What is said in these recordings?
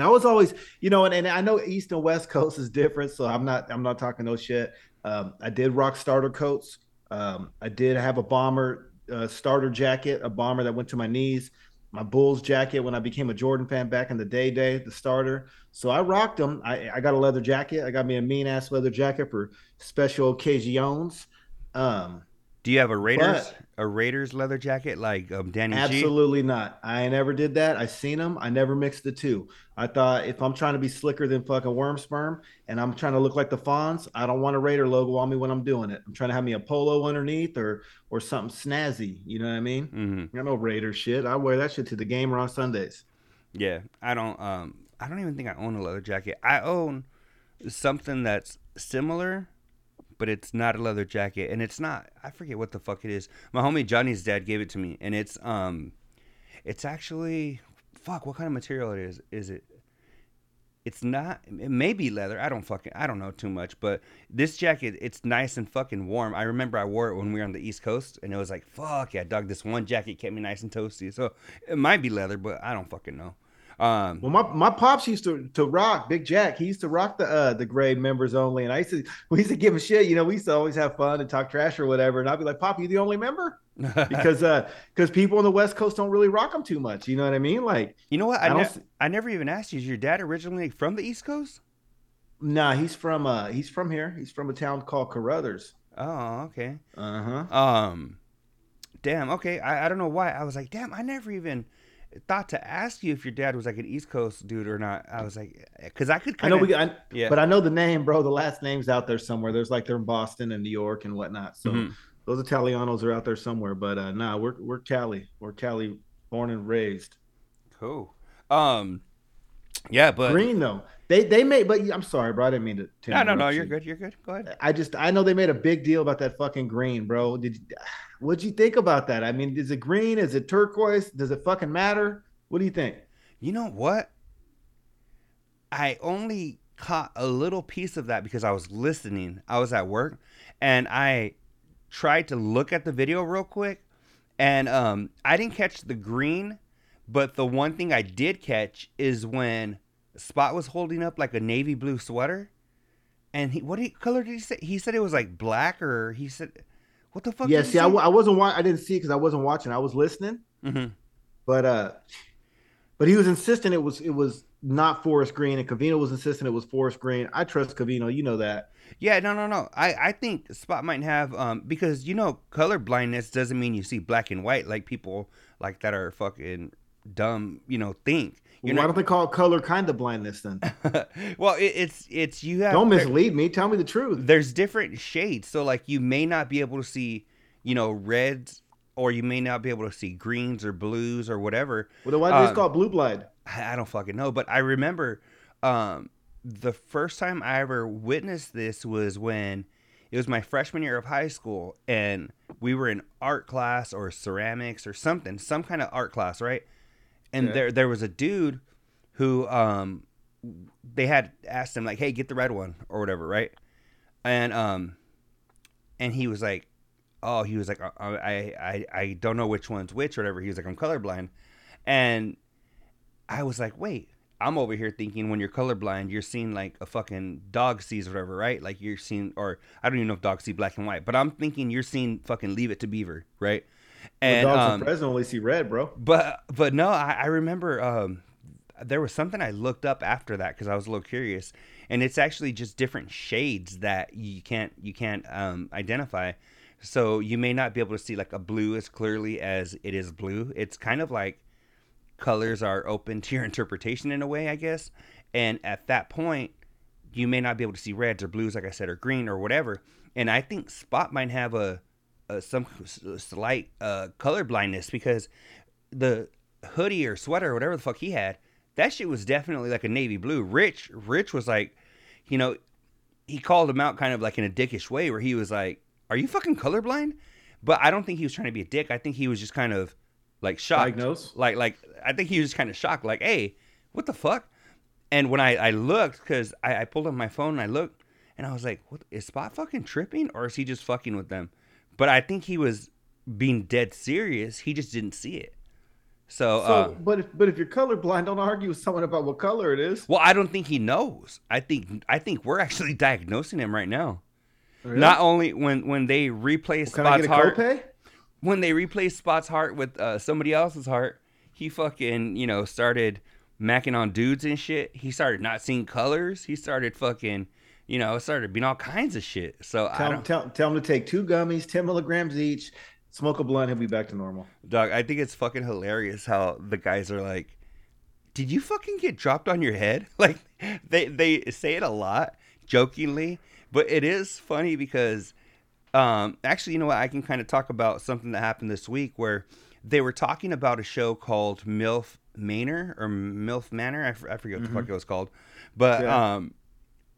That was always, you know, and, and I know East and West Coast is different, so I'm not I'm not talking no shit. Um, I did rock starter coats. Um, I did have a bomber uh, starter jacket, a bomber that went to my knees. My Bulls jacket when I became a Jordan fan back in the day, day the starter. So I rocked them. I, I got a leather jacket. I got me a mean ass leather jacket for special occasions. Um, Do you have a Raiders but, a Raiders leather jacket like um, Danny Absolutely G? not. I never did that. I seen them. I never mixed the two. I thought if I'm trying to be slicker than fucking worm sperm and I'm trying to look like the Fonz, I don't want a Raider logo on me when I'm doing it. I'm trying to have me a polo underneath or or something snazzy. You know what I mean? Mm-hmm. I know Raider shit. I wear that shit to the game or on Sundays. Yeah, I don't. Um, I don't even think I own a leather jacket. I own something that's similar but it's not a leather jacket, and it's not. I forget what the fuck it is. My homie Johnny's dad gave it to me, and it's um, it's actually fuck. What kind of material it is? Is it? It's not. It may be leather. I don't fucking. I don't know too much, but this jacket, it's nice and fucking warm. I remember I wore it when we were on the East Coast, and it was like fuck yeah, dog. This one jacket kept me nice and toasty. So it might be leather, but I don't fucking know. Um, well, my, my pops used to to rock Big Jack. He used to rock the uh, the grade members only, and I used to we used to give a shit. You know, we used to always have fun and talk trash or whatever. And I'd be like, "Pop, you the only member?" because uh because people on the West Coast don't really rock them too much. You know what I mean? Like, you know what? I, I, ne- I never even asked you. Is your dad originally from the East Coast? Nah, he's from uh he's from here. He's from a town called Caruthers. Oh, okay. Uh huh. Um, damn. Okay, I I don't know why I was like, damn. I never even thought to ask you if your dad was like an East Coast dude or not. I was like, because I could. Kinda, I know we, I, yeah, but I know the name, bro. The last name's out there somewhere. There's like they're in Boston and New York and whatnot. So mm-hmm. those Italianos are out there somewhere. But uh nah, we're we're Cali. We're Cali, born and raised. Cool. Um, yeah, but green though. They they made, but I'm sorry, bro. I didn't mean to. to no, no, no. You're good. You're good. Go ahead. I just I know they made a big deal about that fucking green, bro. Did what'd you think about that? I mean, is it green? Is it turquoise? Does it fucking matter? What do you think? You know what? I only caught a little piece of that because I was listening. I was at work and I tried to look at the video real quick and um, I didn't catch the green, but the one thing I did catch is when Spot was holding up like a navy blue sweater. And he, what he, color did he say? He said it was like black, or he said, "What the fuck?" Yeah, see, I, I wasn't. I didn't see it because I wasn't watching. I was listening. Mm-hmm. But uh, but he was insistent it was it was not forest green, and Covino was insistent it was forest green. I trust Covino, you know that. Yeah, no, no, no. I, I think Spot might have um because you know color blindness doesn't mean you see black and white like people like that are fucking dumb, you know, think. You're Why not... don't they call it color kind of blindness then? well, it, it's it's you have. Don't mislead me. Tell me the truth. There's different shades, so like you may not be able to see, you know, reds or you may not be able to see greens or blues or whatever. Well, then why do um, they call it blue blind? I don't fucking know, but I remember um, the first time I ever witnessed this was when it was my freshman year of high school, and we were in art class or ceramics or something, some kind of art class, right? And yeah. there there was a dude who um, they had asked him like, "Hey, get the red one" or whatever, right? And um, and he was like, oh, he was like, uh, uh, I, I, I don't know which one's which or whatever. He was like, I'm colorblind. And I was like, wait, I'm over here thinking when you're colorblind, you're seeing like a fucking dog sees whatever, right? Like you're seeing, or I don't even know if dogs see black and white, but I'm thinking you're seeing fucking Leave It to Beaver, right? And the dogs um, present only see red, bro. But but no, I, I remember um, there was something I looked up after that because I was a little curious, and it's actually just different shades that you can't you can't um, identify. So you may not be able to see like a blue as clearly as it is blue. It's kind of like colors are open to your interpretation in a way, I guess. And at that point, you may not be able to see reds or blues, like I said, or green or whatever. And I think Spot might have a, a some slight uh, color blindness because the hoodie or sweater or whatever the fuck he had, that shit was definitely like a navy blue. Rich, Rich was like, you know, he called him out kind of like in a dickish way where he was like, are you fucking colorblind? But I don't think he was trying to be a dick. I think he was just kind of like shocked. Diagnosed? Like, like I think he was just kind of shocked. Like, hey, what the fuck? And when I, I looked, because I, I pulled up my phone and I looked, and I was like, what is Spot fucking tripping or is he just fucking with them? But I think he was being dead serious. He just didn't see it. So, So, uh, but if, but if you're colorblind, don't argue with someone about what color it is. well, I don't think he knows. I think I think we're actually diagnosing him right now. Really? Not only when when they replace I Spot's heart, copay? when they replace Spot's heart with uh, somebody else's heart, he fucking you know started macking on dudes and shit. He started not seeing colors. He started fucking you know started being all kinds of shit. So I Tell, him, don't, tell, tell him to take two gummies, 10 milligrams each, smoke a blunt, he'll be back to normal. dog. I think it's fucking hilarious how the guys are like, "Did you fucking get dropped on your head?" Like they they say it a lot jokingly, but it is funny because um actually you know what I can kind of talk about something that happened this week where they were talking about a show called MILF Manor or MILF Manor. I, f- I forget what the fuck it was called, but Yeah. um,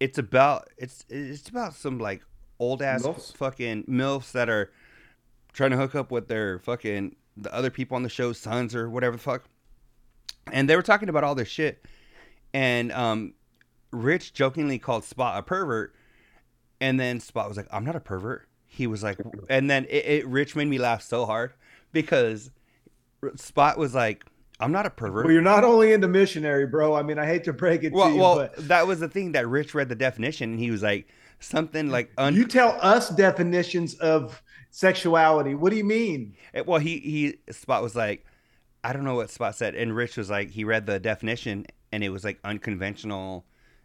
it's about it's it's about some like old ass MILFs? fucking milfs that are trying to hook up with their fucking the other people on the show's sons or whatever the fuck. And they were talking about all this shit, and um, Rich jokingly called Spot a pervert, and then Spot was like, "I'm not a pervert." He was like, and then it, it Rich made me laugh so hard because Spot was like, "I'm not a pervert." Well, you're not only into missionary, bro. I mean, I hate to break it well, to you, well, but that was the thing that Rich read the definition, and he was like, something like un- you tell us definitions of sexuality. What do you mean? Eh, Well, he he Spot was like, I don't know what Spot said, and Rich was like, he read the definition, and it was like unconventional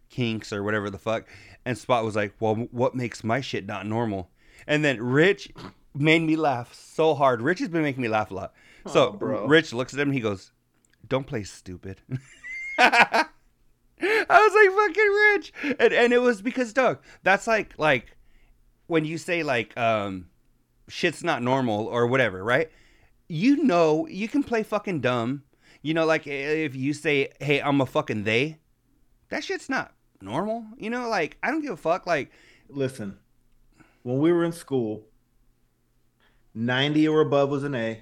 kinks or whatever the fuck, and Spot was like, well, what makes my shit not normal? And then Rich made me laugh so hard. Rich has been making me laugh a lot. So Oh. Rich looks at him, and he goes, "Don't play stupid." I was like, "Fucking Rich," and and it was because Doug, that's like like when you say like um shit's not normal or whatever, right? You know, you can play fucking dumb. You know, like if you say, "Hey, I'm a fucking they," that shit's not normal. You know, like I don't give a fuck. Like, Listen, when we were in school, 90 or above was an A,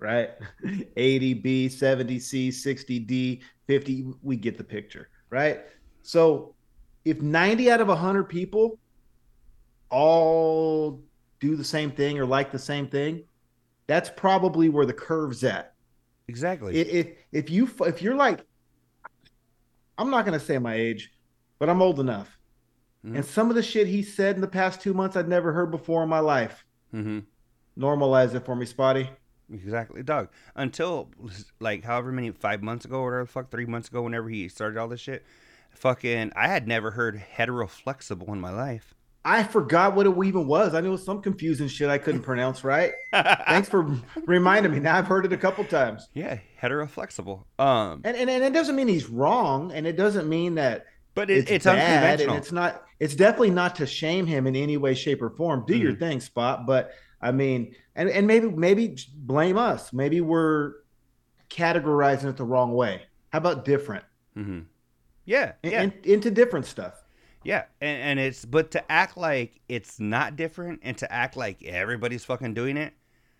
right? 80 B, 70 C, 60 D, 50, we get the picture, right? So if 90 out of 100 people all do the same thing or like the same thing, that's probably where the curve's at. exactly. If if, you if you're like, I'm not gonna say my age, but I'm old enough. Mhm. And some of the shit he said in the past two months I'd never heard before in my life. mm-hmm. Normalize it for me, Spotty. Exactly, dog. Until like however many five months ago or whatever the fuck, three months ago, whenever he started all this shit, fucking, I had never heard heteroflexible in my life. I forgot what it even was. I knew it was some confusing shit I couldn't pronounce right. Thanks for reminding me. Now I've heard it a couple times. yeah, heteroflexible. Um, And, and and it doesn't mean he's wrong, and it doesn't mean that but it, it's, it's, bad, unconventional. and it's not. It's definitely not to shame him in any way, shape, or form. Do your Mhm. thing, Spot. But I mean, and and maybe maybe blame us. Maybe we're categorizing it the wrong way. How about different? hmm Yeah, In- yeah, in- into different stuff. yeah. And, and it's but to act like it's not different and to act like everybody's fucking doing it.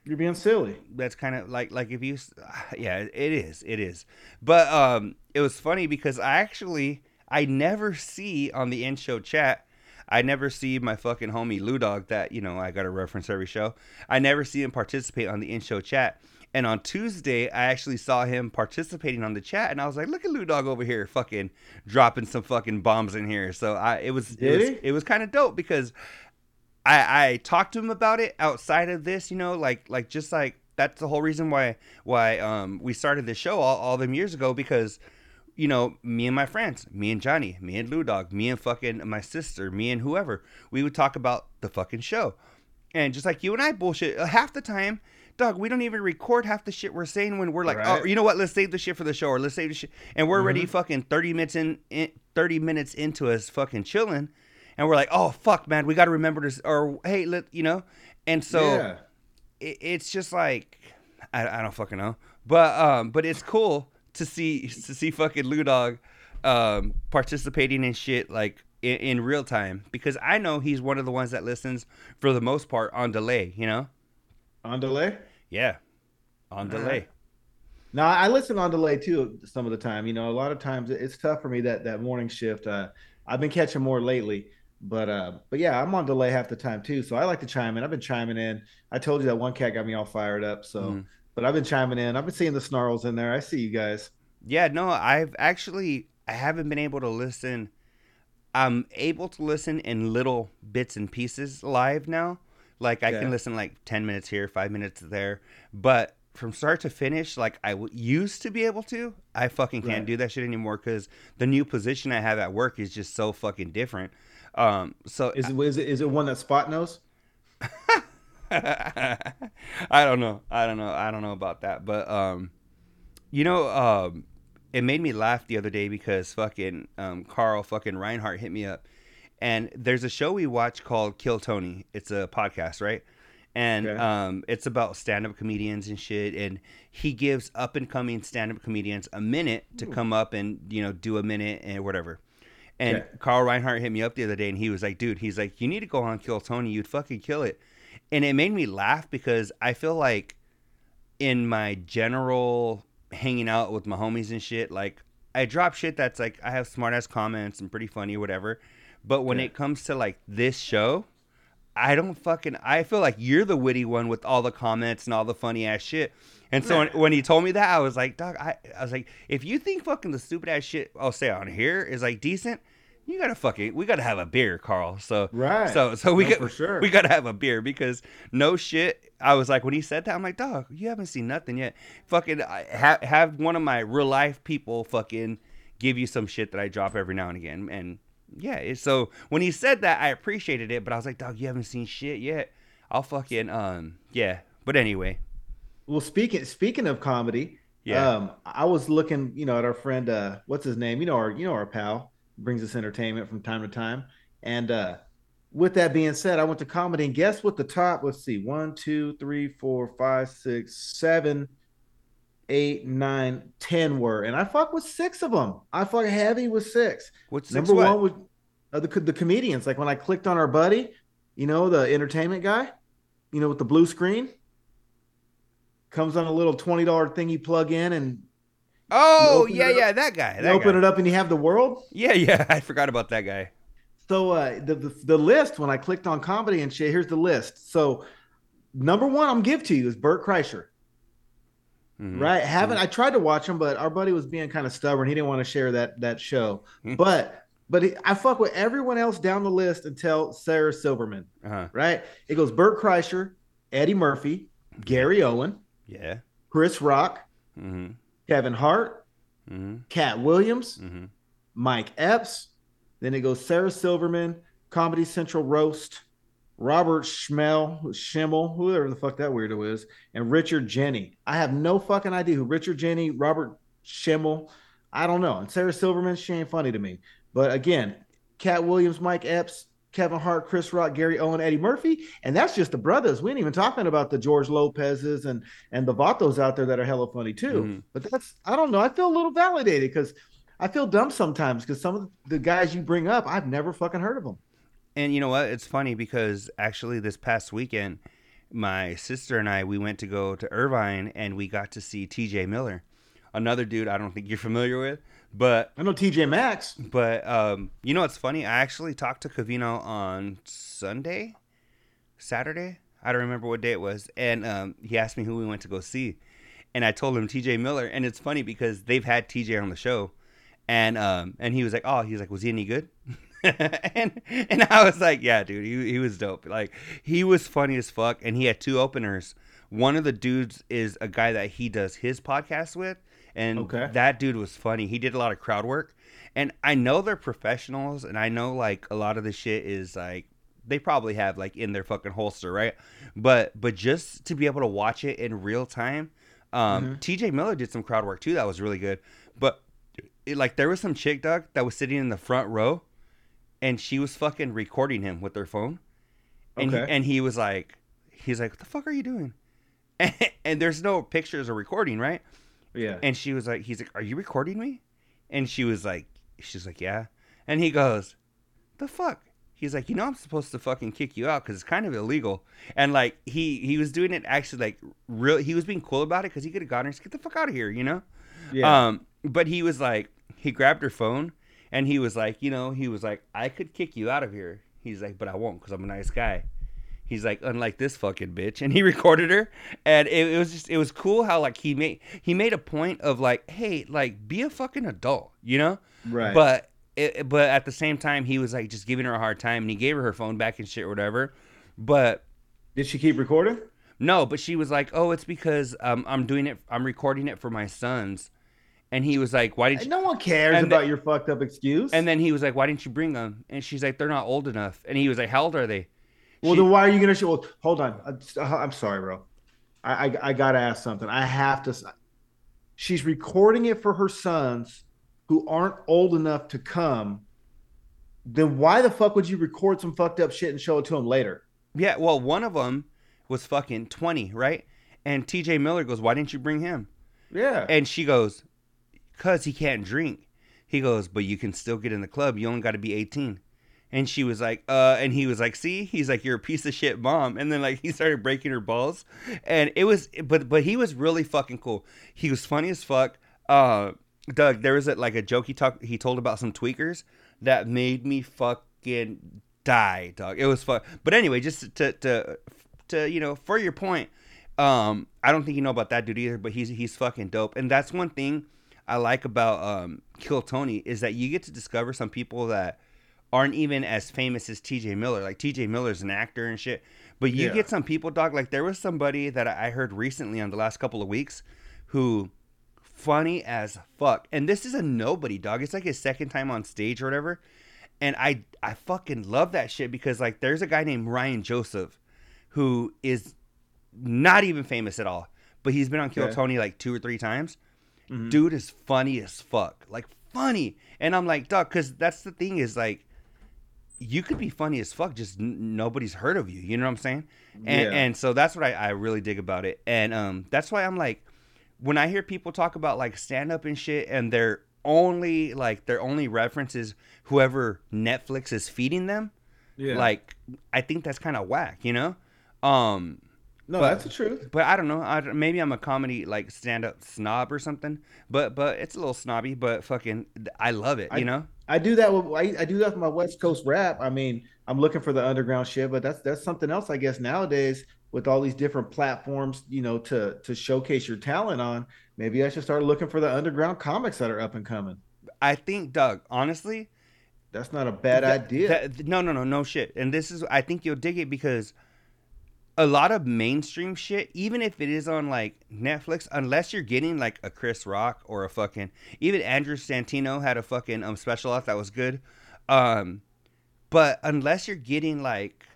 You're being silly. that's kind of like like if you yeah it is it is but um it was funny because i actually i never see on the in show chat i never see my fucking homie lou dog that you know i gotta reference every show. I never see him participate on the in show chat. And on tuesday i actually saw him participating on the chat and i was like look at lou dog over here fucking dropping some fucking bombs in here. So i it was it was, it was kind of dope because I, I talked to him about it outside of this, you know, like like just like that's the whole reason why why um we started this show all, all them years ago because you know me and my friends, me and Johnny, me and Lou Dog, me and fucking my sister, me and whoever, we would talk about the fucking show, and just like you and I bullshit uh, half the time. Dog, we don't even record half the shit we're saying when we're like, Right. oh, you know what? Let's save the shit for the show, or let's save the shit, and we're already fucking thirty minutes in, in, thirty minutes into us fucking chilling, and we're like, oh fuck, man, we got to remember this, or hey, let you know, and so yeah. it, it's just like I, I don't fucking know, but um, but it's cool to see to see fucking Lou Dog um participating in shit like in, in real time because I know he's one of the ones that listens for the most part on delay, you know. On delay. Yeah, on delay. Now I listen on delay too some of the time. You know, a lot of times it's tough for me that that morning shift. Uh, I've been catching more lately, but uh, but yeah, I'm on delay half the time too. So I like to chime in. I've been chiming in. I told you that one cat got me all fired up. So Mhm. But I've been chiming in. I've been seeing the snarls in there. I see you guys. Yeah, no, I've actually I haven't been able to listen. I'm able to listen in little bits and pieces live now. Like I Okay. can listen like 10 minutes here, 5 minutes there, but from start to finish like I w- used to be able to, I fucking can't Right. do that shit anymore cuz the new position I have at work is just so fucking different. Um so Is it is it is it one that Spot knows? I don't know. I don't know. I don't know about that. But um you know, um it made me laugh the other day because fucking um Carl fucking Reinhardt hit me up. And there's a show we watch called Kill Tony. It's a podcast, right? And Okay. um it's about stand-up comedians and shit and he gives up and coming stand-up comedians a minute to come up and, you know, do a minute and whatever. And Okay. Carl Reinhardt hit me up the other day and he was like, dude, he's like, you need to go on Kill Tony. You'd fucking kill it. And it made me laugh because I feel like in my general hanging out with my homies and shit, like I drop shit that's like I have smart ass comments and pretty funny or whatever. But when Yeah. it comes to like this show, I don't fucking I feel like you're the witty one with all the comments and all the funny ass shit. And so when, when he told me that, I was like, dog, I, I was like, if you think fucking the stupid ass shit I'll say on here is like decent, you gotta fucking we gotta have a beer, Carl. So Right. so so we No, got for sure. we gotta have a beer because no shit. I was like when he said that, I'm like, dog, you haven't seen nothing yet. Fucking I- ha- have one of my real life people fucking give you some shit that I drop every now and again, and yeah. So when he said that, I appreciated it, but I was like, dog, you haven't seen shit yet. I'll fucking um yeah. But anyway, Well, speaking speaking of comedy, Yeah. um, I was looking, you know, at our friend, uh, what's his name? You know, our you know our pal brings us entertainment from time to time. And uh, with that being said, I went to comedy, and guess what? The top, let's see, one, two, three, four, five, six, seven, eight, nine, ten were, and I fuck with six of them. I fuck heavy with six. what's Number what? one was uh, the the comedians. Like when I clicked on our buddy, you know, the entertainment guy, you know, with the blue screen, comes on a little twenty dollar thing you plug in, and Oh yeah, yeah, that guy. you That open guy. it up, and you have the world. Yeah, yeah. I forgot about that guy. So uh, the, the the list when I clicked on comedy and shit, here's the list. So number one, I'm give to you is Bert Kreischer. Mhm. Right? Haven't I tried to watch him, but our buddy was being kind of stubborn. He didn't want to share that that show. Hmm. but but he, I fuck with everyone else down the list until Sarah Silverman. Uh-huh. Right? It goes Bert Kreischer, Eddie Murphy, Gary Owen, Yeah. Chris Rock, Mm-hmm. Kevin Hart, Mm-hmm. Katt Williams, Mm-hmm. Mike Epps. Then it goes Sarah Silverman, Comedy Central Roast, Robert Schmel, Schimmel, whoever the fuck that weirdo is, and Richard Jeni. I have no fucking idea who Richard Jeni, Robert Schimmel, I don't know. And Sarah Silverman, she ain't funny to me. But again, Katt Williams, Mike Epps, Kevin Hart, Chris Rock, Gary Owen, Eddie Murphy, and that's just the brothers. We ain't even talking about the George Lopez's and and the Vatos out there that are hella funny too. Mhm. But that's I don't know. I feel a little validated because I feel dumb sometimes because some of the guys you bring up, I've never fucking heard of them. And you know what? It's funny because actually this past weekend, my sister and I we went to go to Irvine and we got to see T.J. Miller, another dude I don't think you're familiar with, but I know TJ Maxx. but um, you know what's funny? I actually talked to Covino on Sunday, Saturday. I don't remember what day it was, and um, he asked me who we went to go see, and I told him T.J. Miller, and it's funny because they've had T.J. on the show, and um, and he was like, oh, he's like, was he any good? and and I was like, yeah, dude, he he was dope. Like he was funny as fuck, and he had two openers. One of the dudes is a guy that he does his podcast with, and Okay. that dude was funny. He did a lot of crowd work, and I know they're professionals, and I know like a lot of the shit is like they probably have like in their fucking holster, right? But but just to be able to watch it in real time, um, T.J. Miller did some crowd work too. That was really good. But it, like there was some chick dog that was sitting in the front row, and she was fucking recording him with her phone, and Okay. he, and he was like, he's like, what the fuck are you doing? And, and there's no pictures or recording, right? Yeah. And she was like, he's like, are you recording me? And she was like, she's like, yeah. And he goes, the fuck? He's like, you know, I'm supposed to fucking kick you out because it's kind of illegal. And like, he he was doing it actually like real. He was being cool about it because he could have gotten her, get the fuck out of here, you know. yeah. Um, but he was like, he grabbed her phone and he was like, you know, he was like, I could kick you out of here. He's like, but I won't because I'm a nice guy. He's like, unlike this fucking bitch, and he recorded her, and it, it was just it was cool how like he made he made a point of like, hey, like be a fucking adult, you know? Right. But it, but at the same time, he was like just giving her a hard time, and he gave her her phone back and shit or whatever. But Did she keep recording? no, but she was like, oh, it's because um, I'm doing it, I'm recording it for my sons, and he was like, why didn't you? No one cares and about your fucked up excuse. And then he was like, why didn't you bring them? And she's like, they're not old enough. And he was like, how old are they? Well, she- then why are you gonna show? Well, hold on. Uh, I'm sorry, bro. I, I I gotta ask something. I have to. She's recording it for her sons who aren't old enough to come. Then why the fuck would you record some fucked up shit and show it to them later? Yeah, well, one of them was fucking 20, right? And TJ Miller goes, Why didn't you bring him? Yeah. And she goes, Because he can't drink. He goes, But you can still get in the club. You only got to be 18. And she was like, uh, and he was like, see, he's like, you're a piece of shit mom. And then like he started breaking her balls. And it was, but, but he was really fucking cool. He was funny as fuck. Uh, Doug, there was a, like a joke he talked, he told about some tweakers that made me fucking die, dog. It was fun. But anyway, just to, to, to, you know, for your point, um, I don't think you know about that dude either, but he's, he's fucking dope. And that's one thing I like about, um, Kill Tony is that you get to discover some people that, aren't even as famous as TJ Miller. Like TJ Miller's an actor and shit. But you Yeah. get some people, dog. Like there was somebody that I heard recently on the last couple of weeks who funny as fuck. And this is a nobody, dog. It's like his second time on stage or whatever. And I I fucking love that shit because like there's a guy named Ryan Joseph who is not even famous at all. But he's been on Kill Okay. Tony like two or three times Mhm. dude is funny as fuck like funny and i'm like dog because that's the thing is like you could be funny as fuck just n- nobody's heard of you you know what i'm saying and Yeah. and so that's what I, I really dig about it and um that's why i'm like when i hear people talk about like stand up and shit and their only like their only reference is whoever netflix is feeding them Yeah. like i think that's kind of whack you know um no, but- that's the truth. but I don't know. I, maybe I'm a comedy like stand up snob or something. But but it's a little snobby. But fucking, I love it. You know. I do that with I, I do that with my West Coast rap. I mean, I'm looking for the underground shit, but that's that's something else, I guess, nowadays with all these different platforms, you know, to to showcase your talent on. Maybe I should start looking for the underground comics that are up and coming. I think Doug, honestly, That's not a bad that- idea. that- no, no, no, no shit. And this is, I think you'll dig it because a lot of mainstream shit, even if it is on like Netflix, unless you're getting like a Chris Rock or a fucking, even Andrew Santino had a fucking um special off that was good. Um, but unless you're getting like,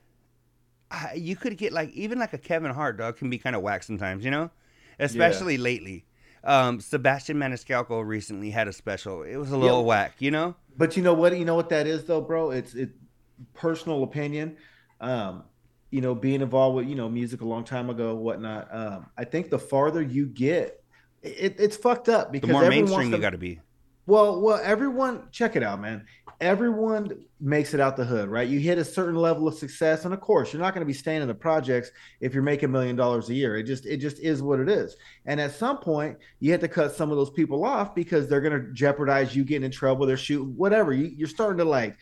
you could get like even like a Kevin Hart dog can be kind of whack sometimes, you know, especially lately. Um, Sebastian Maniscalco recently had a special. It was a little Yeah. whack, you know. But you know what? You know what that is, though, bro. It's it personal opinion. Um, you know, being involved with you know music a long time ago, whatnot. Um, I think the farther you get, it, it's fucked up The because more mainstream wants you got to be. Well, well, everyone, check it out, man. Everyone makes it out the hood, right? You hit a certain level of success, and of course, you're not going to be staying in the projects if you're making a million dollars a year. It just, it just is what it is. And at some point, you have to cut some of those people off because they're going to jeopardize you getting in trouble. They're shooting whatever. You, you're starting to like,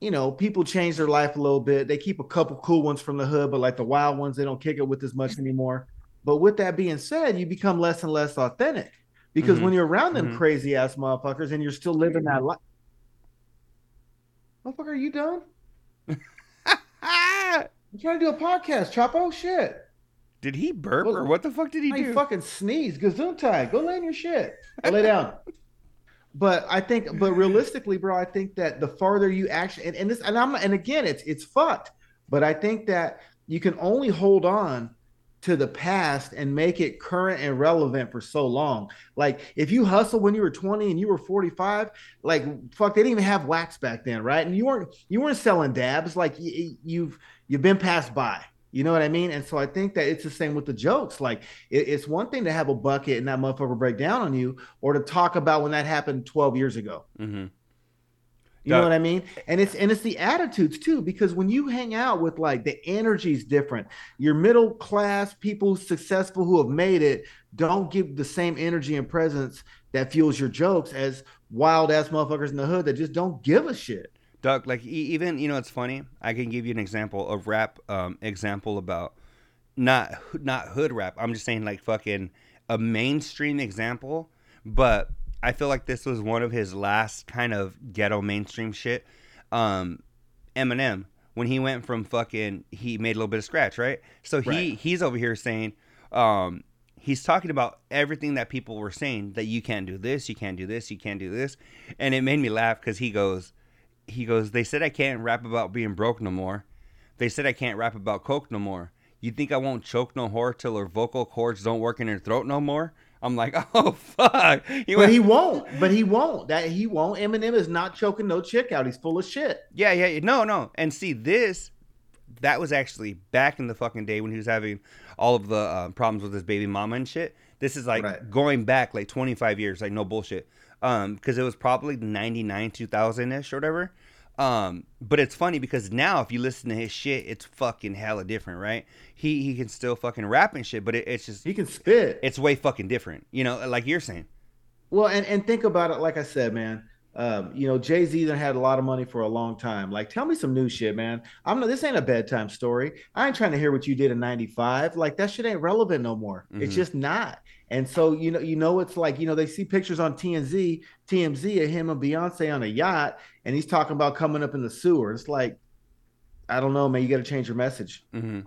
you know, people change their life a little bit. They keep a couple cool ones from the hood, but like the wild ones, they don't kick it with as much anymore. But with that being said, you become less and less authentic because Mhm. when you're around them Mhm. crazy ass motherfuckers and you're still living that life. Motherfucker, are you done? I'm trying to do a podcast, Chapo. Shit. Did he burp Well, or what the fuck did he do? you fucking sneeze. Gesundheit. Go lay in your shit. Go lay down. But I think, but realistically, bro, I think that the farther you actually, and, and this, and I'm, and again, it's it's fucked. But I think that you can only hold on to the past and make it current and relevant for so long. Like if you hustle when you were 20 and you were 45, like fuck, they didn't even have wax back then, right? And you weren't you weren't selling dabs. Like you've you've been passed by. You know what I mean? And so I think that it's the same with the jokes. Like it, it's one thing to have a bucket and that motherfucker break down on you, or to talk about when that happened 12 years ago. hmm You know what I mean? And it's and it's the attitudes too, because when you hang out with like the energy's different. Your middle class people, successful who have made it, don't give the same energy and presence that fuels your jokes as wild ass motherfuckers in the hood that just don't give a shit. Doug, like even you know, it's funny. I can give you an example of rap um, example about not not hood rap. I'm just saying like fucking a mainstream example, but I feel like this was one of his last kind of ghetto mainstream shit. Um, Eminem when he went from fucking he made a little bit of scratch, right? So he Right. he's over here saying, um, he's talking about everything that people were saying that you can't do this, you can't do this, you can't do this, and it made me laugh because he goes, he goes, they said I can't rap about being broke no more. They said I can't rap about coke no more. You think I won't choke no whore till her vocal cords don't work in her throat no more? I'm like, oh fuck. He But went, he won't. But he won't. That he won't. Eminem is not choking no chick out. He's full of shit. Yeah, yeah, yeah. no, no. And see, this that was actually back in the fucking day when he was having all of the uh, problems with his baby mama and shit. This is like Right. going back like 25 years, like no bullshit. Um, because it was probably 99, 2000 ish or whatever. Um, but it's funny because now if you listen to his shit, it's fucking hella different, right? He he can still fucking rap and shit, but it, it's just He can spit. it's way fucking different, you know, like you're saying. Well, and, and think about it, like I said, man. Um, you know, Jay Z had a lot of money for a long time. Like, tell me some new shit, man. I'm not. This ain't a bedtime story. I ain't trying to hear what you did in '95. Like that shit ain't relevant no more. It's Mhm. just not. And so you know, you know, it's like you know they see pictures on TMZ, TMZ of him and Beyonce on a yacht, and he's talking about coming up in the sewer. It's like, I don't know, man. You got to change your message. hmm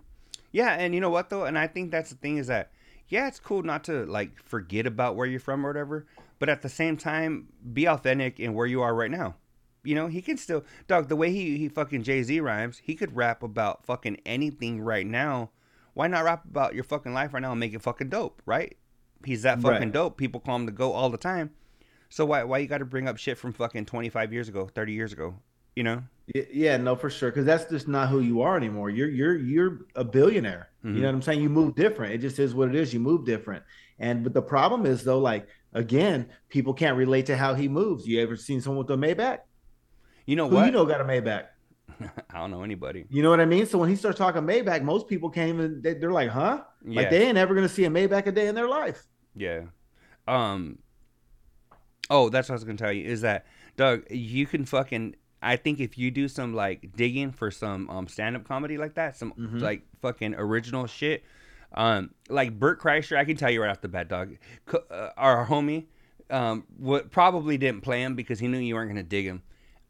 Yeah, and you know what though, and I think that's the thing is that yeah, it's cool not to like forget about where you're from or whatever, but at the same time, be authentic in where you are right now. You know, he can still dog the way he he fucking Jay Z rhymes. He could rap about fucking anything right now. Why not rap about your fucking life right now and make it fucking dope, right? He's that fucking Right. dope. People call him the go all the time. So why why you got to bring up shit from fucking 25 years ago, 30 years ago? You know? Yeah, no, for sure, because that's just not who you are anymore. You're you're you're a billionaire. Mhm. You know what I'm saying? You move different. It just is what it is. You move different. And but the problem is though, like again, people can't relate to how he moves. You ever seen someone with a Maybach? You know Who what? you know got a Maybach? I don't know anybody. You know what I mean? So when he starts talking Maybach, most people can't even. They, they're like, huh? Yeah. Like they ain't ever gonna see a Maybach a day in their life. Yeah. Um. Oh, that's what I was gonna tell you is that Doug, you can fucking. I think if you do some like digging for some um stand up comedy like that, some Mhm. like fucking original shit, um, like Bert Kreischer, I can tell you right off the bat, dog. uh, our homie, um, what probably didn't play him because he knew you weren't gonna dig him.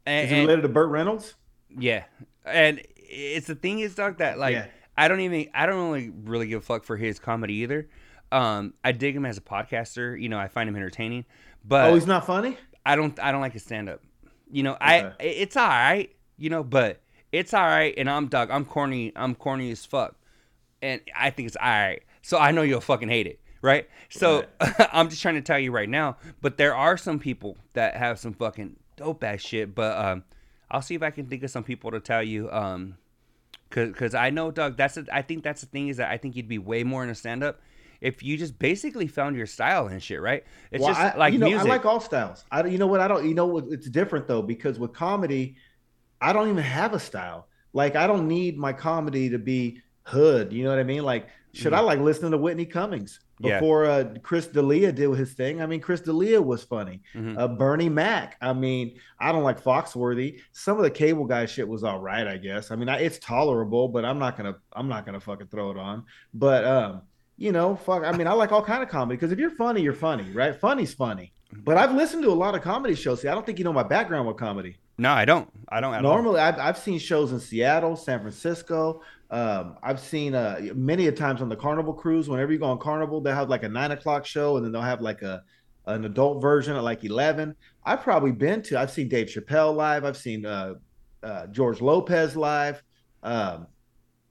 And, Is he and- related to Burt Reynolds? yeah, and it's the thing is, Doug, that like Yeah. I don't even I don't really really give a fuck for his comedy either. Um, I dig him as a podcaster. You know, I find him entertaining, but oh, he's not funny. I don't I don't like his stand up. You know, I it's all right. You know, but it's all right. And I'm Doug. I'm corny. I'm corny as fuck, and I think it's all right. So I know you'll fucking hate it, right? So I'm just trying to tell you right now. But there are some people that have some fucking dope ass shit. But um, I'll see if I can think of some people to tell you. Um, cause, cause I know Doug. That's a, I think that's the thing is that I think you'd be way more in a stand up. If you just basically found your style and shit, right? It's Well, just I, like you know, music. I like all styles. I you know what? I don't. You know what? It's different though because with comedy, I don't even have a style. Like I don't need my comedy to be hood. You know what I mean? Like should I like listening to Whitney Cummings Mm-hmm. Yeah. before uh, Chris D'Elia did his thing? I mean, Chris D'Elia was funny. Mhm. Uh, Bernie Mac. I mean, I don't like Foxworthy. Some of the cable guy shit was all right, I guess. I mean, I, it's tolerable, but I'm not gonna, I'm not gonna fucking throw it on. But um, you know, fuck. I mean, I like all kind of comedy because if you're funny, you're funny, right? Funny's funny. But I've listened to a lot of comedy shows. See, I don't think you know my background with comedy. No, I don't. I don't at all. Normally, I've, I've seen shows in Seattle, San Francisco. Um, I've seen uh, many a times on the Carnival cruise. Whenever you go on Carnival, they have like a nine o'clock show, and then they'll have like a an adult version at like eleven. I've probably been to. I've seen Dave Chappelle live. I've seen uh, uh, George Lopez live. Um,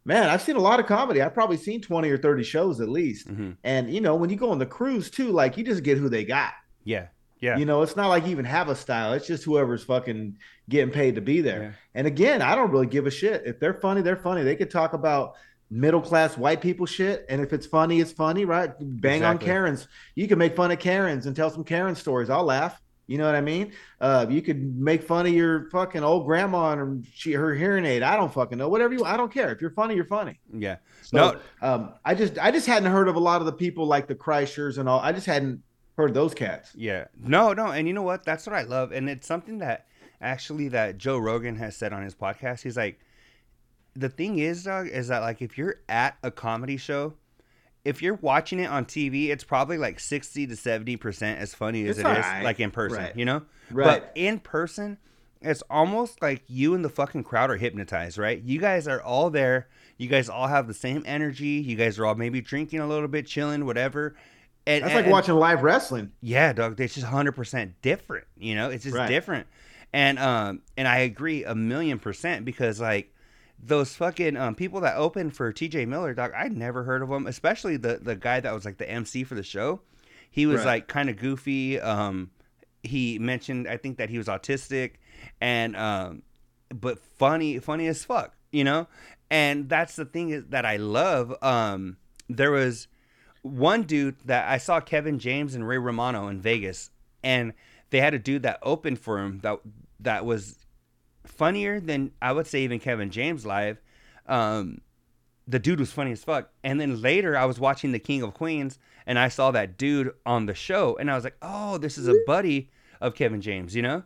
man, I've seen a lot of comedy. I've probably seen twenty or thirty shows at least. Mhm. And you know, when you go on the cruise too, like you just get who they got. Yeah. Yeah. You know, it's not like you even have a style. It's just whoever's fucking getting paid to be there. Yeah. And again, I don't really give a shit. If they're funny, they're funny. They could talk about middle class white people shit. And if it's funny, it's funny, right? Bang on Karens. You can make fun of Karens and tell some Karen stories. I'll laugh. You know what I mean? Uh, you could make fun of your fucking old grandma and she her hearing aid. I don't fucking know. Whatever you I don't care. If you're funny, you're funny. Yeah. So, No. um, I just I just hadn't heard of a lot of the people like the Kreischers and all. I just hadn't heard those cats. Yeah. No, no. And you know what? That's what I love. And it's something that actually that Joe Rogan has said on his podcast. He's like, the thing is, dog, is that like if you're at a comedy show, if you're watching it on TV, it's probably like sixty to seventy percent as funny as It's it is alright. like in person. Right. You know, Right. But in person, it's almost like you and the fucking crowd are hypnotized, right? You guys are all there. You guys all have the same energy. You guys are all maybe drinking a little bit, chilling, whatever. And, That's and- like watching live wrestling. yeah, dog. It's just hundred percent different. You know, it's just Right. different. And um, and I agree a million percent because like those fucking um people that opened for T.J. Miller, dog. I'd never heard of them, especially the the guy that was like the MC for the show. He was Right. like kind of goofy. Um, he mentioned I think that he was autistic, and um, but funny, funny as fuck. You know, and that's the thing is that I love. Um, there was one dude that I saw Kevin James and Ray Romano in Vegas, and they had a dude that opened for him that that was funnier than I would say even Kevin James live. Um, the dude was funny as fuck. And then later, I was watching The King of Queens, and I saw that dude on the show, and I was like, "Oh, this is a buddy of Kevin James," you know.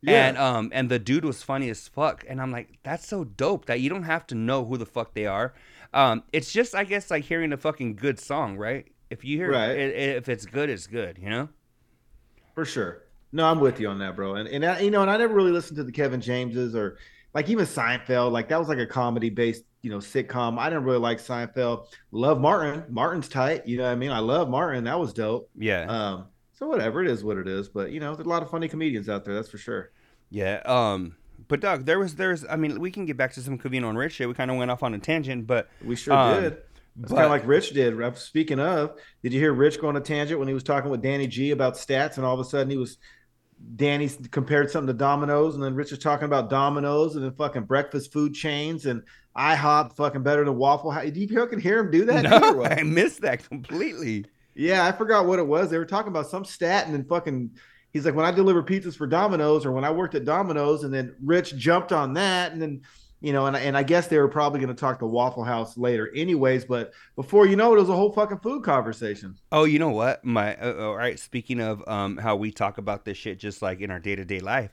Yeah. And um and the dude was funny as fuck, and I'm like, that's so dope that you don't have to know who the fuck they are. Um, it's just I guess like hearing a fucking good song, right? If you hear Right. it, if it's good, it's good, you know. For sure. No, I'm with you on that, bro. And and I, you know, and I never really listened to the Kevin Jameses or like even Seinfeld. Like that was like a comedy based, you know, sitcom. I didn't really like Seinfeld. Love Martin. Martin's tight. You know what I mean? I love Martin. That was dope. Yeah, Um, so whatever it is, what it is. But you know, there's a lot of funny comedians out there. That's for sure. yeah. Um, but Doug, there was there's I mean, we can get back to some Covino and Rich shit. We kind of went off on a tangent, but We sure Um, did. But- kind of like Rich did. Speaking of, did you hear Rich go on a tangent when he was talking with Danny G about stats, and all of a sudden he was Danny compared something to Domino's, and then Rich was talking about Domino's and then fucking breakfast food chains and IHOP fucking better than Waffle House. Did you fucking hear him do that? no. I missed that completely. Yeah, I forgot what it was. They were talking about some stat, and then fucking, he's like, when I deliver pizzas for Domino's, or when I worked at Domino's, and then Rich jumped on that, and then, you know, and and I guess they were probably going to talk to Waffle House later, anyways. But before you know it, it was a whole fucking food conversation. Oh, you know what? My uh, all right. Speaking of um, how we talk about this shit, just like in our day to day life,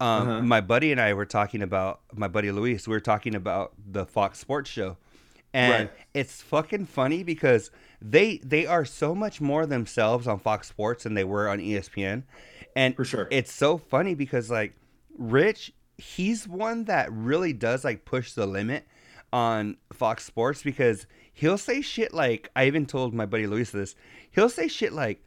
um, Uh-huh. my buddy and I were talking about my buddy Luis. We were talking about the Fox Sports show, and Right. it's fucking funny because they they are so much more themselves on Fox Sports than they were on ESPN, and For sure. it's so funny because like Rich, he's one that really does like push the limit on Fox Sports because he'll say shit like I even told my buddy Luis this. He'll say shit like,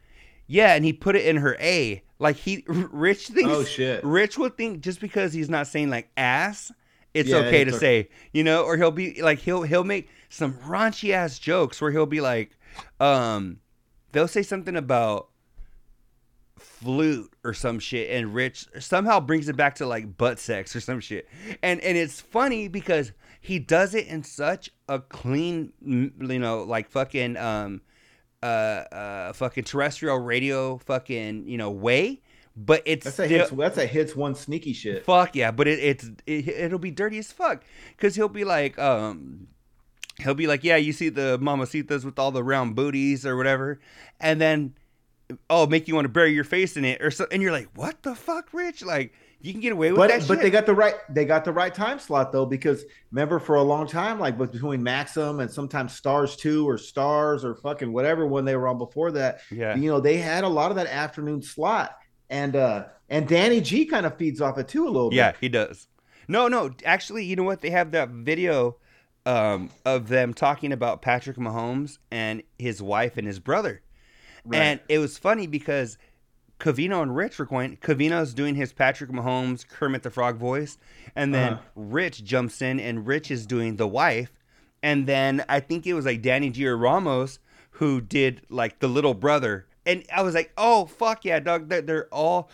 "Yeah," and he put it in her A. Like he Rich thinks Oh, shit. Rich would think just because he's not saying like ass, it's Yeah, okay to say, you know, or he'll be like he'll he'll make some raunchy ass jokes where he'll be like, um, they'll say something about flute or some shit and rich somehow brings it back to like butt sex or some shit and and it's funny because he does it in such a clean you know like fucking um uh uh fucking terrestrial radio fucking you know way but it's That's a still, hits. That's a hits one sneaky shit. Fuck yeah, but it, it's it, it'll be dirty as fuck because he'll be like, um, he'll be like, yeah, you see the mamacitas with all the round booties or whatever, and then oh, make you want to bury your face in it or so, and you're like, what the fuck, Rich? Like you can get away with But that but shit. they got the right they got the right time slot though because remember for a long time like between Maxim and sometimes Stars Two or Stars or fucking whatever when they were on before that yeah, you know they had a lot of that afternoon slot and uh and Danny G kind of feeds off it too a little bit. yeah, he does. No, no, actually, you know what? They have that video um, of them talking about Patrick Mahomes and his wife and his brother. Right. And it was funny because Covino and Rich were going. Covino's doing his Patrick Mahomes Kermit the Frog voice, and then Uh-huh. Rich jumps in, and Rich is doing the wife, and then I think it was like Danny G or Ramos who did like the little brother, and I was like, oh fuck yeah, dog! They're, they're all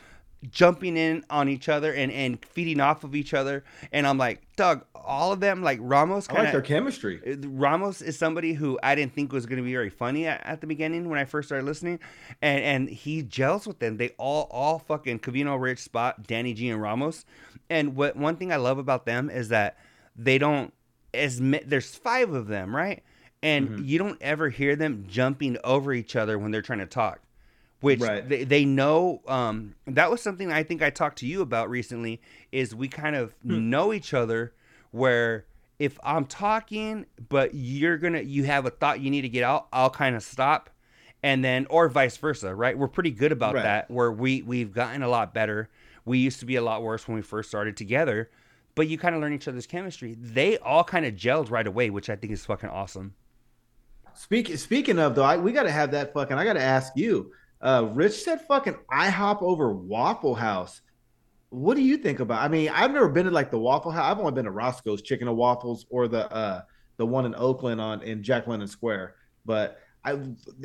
jumping in on each other and and feeding off of each other, and I'm like, Doug, all of them like Ramos I like their chemistry. Ramos is somebody who I didn't think was going to be very funny at, at the beginning when I first started listening, and and he gels with them. They all all fucking Covino, Rich, Spot, Danny G, and Ramos. And what one thing I love about them is that they don't as there's five of them, right? And Mhm. you don't ever hear them jumping over each other when they're trying to talk. Which Right. they, they know um, that was something I think I talked to you about recently is we kind of Hmm. know each other where if I'm talking but you're gonna you have a thought you need to get out I'll kind of stop and then or vice versa right we're pretty good about Right. that where we we've gotten a lot better we used to be a lot worse when we first started together but you kind of learn each other's chemistry they all kind of gelled right away which I think is fucking awesome Speaking speaking of though, I, we got to have that fucking. I got to ask you. Uh, Rich said fucking IHOP over Waffle House. What do you think about? I mean, I've never been to like the Waffle House. I've only been to Roscoe's Chicken and Waffles or the uh the one in Oakland on in Jack London Square. But I,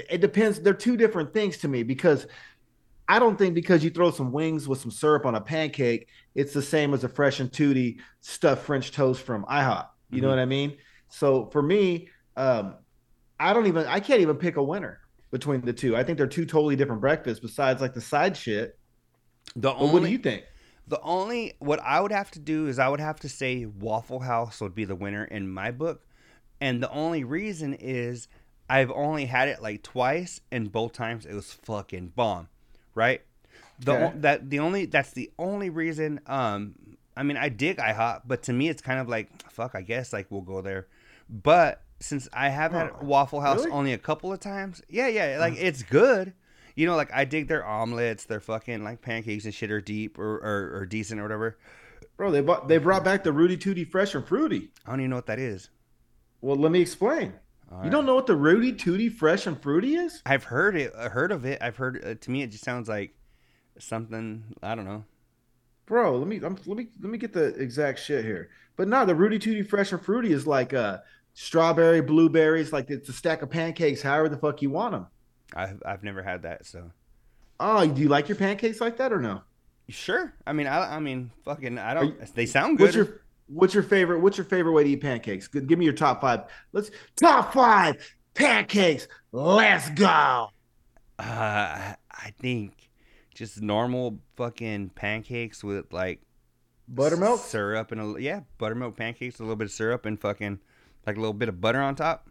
it depends. They're two different things to me because I don't think because you throw some wings with some syrup on a pancake, it's the same as a fresh and tutti stuffed French toast from IHOP. You know Mhm. what I mean? So for me, um, I don't even I can't even pick a winner between the two. I think they're two totally different breakfasts besides like the side shit. the But only what do you think? The only what I would have to do is I would have to say Waffle House would be the winner in my book, and the only reason is I've only had it like twice, and both times it was fucking bomb, right? The Okay. that the only that's the only reason. Um, I mean I dig IHOP, but to me it's kind of like fuck. I guess like we'll go there, but since I have had Oh, Waffle House really? only a couple of times, yeah, yeah, like it's good. You know, like I dig their omelets, their fucking like pancakes and shit are deep or, or, or decent or whatever. Bro, they bought they brought back the Rooty Tooty Fresh and Fruity. I don't even know what that is. Well, let me explain. All You don't know what the Rooty Tooty Fresh and Fruity is? I've heard it. I heard of it. I've heard. Uh, to me, it just sounds like something. I don't know. Bro, let me I'm, let me let me get the exact shit here. But no, the Rooty Tooty Fresh and Fruity is like uh strawberry, blueberries, like it's a stack of pancakes, however the fuck you want them. I've I've never had that. So Oh, do you like your pancakes like that or no? sure. I mean, I I mean, fucking. I don't. you- they sound good. What's your what's your favorite what's your favorite way to eat pancakes? Good, give me your top five. Let's top five pancakes. Let's go. Uh, I think just normal fucking pancakes with like Buttermilk. syrup, and a yeah, buttermilk pancakes, a little bit of syrup, and fucking like a little bit of butter on top.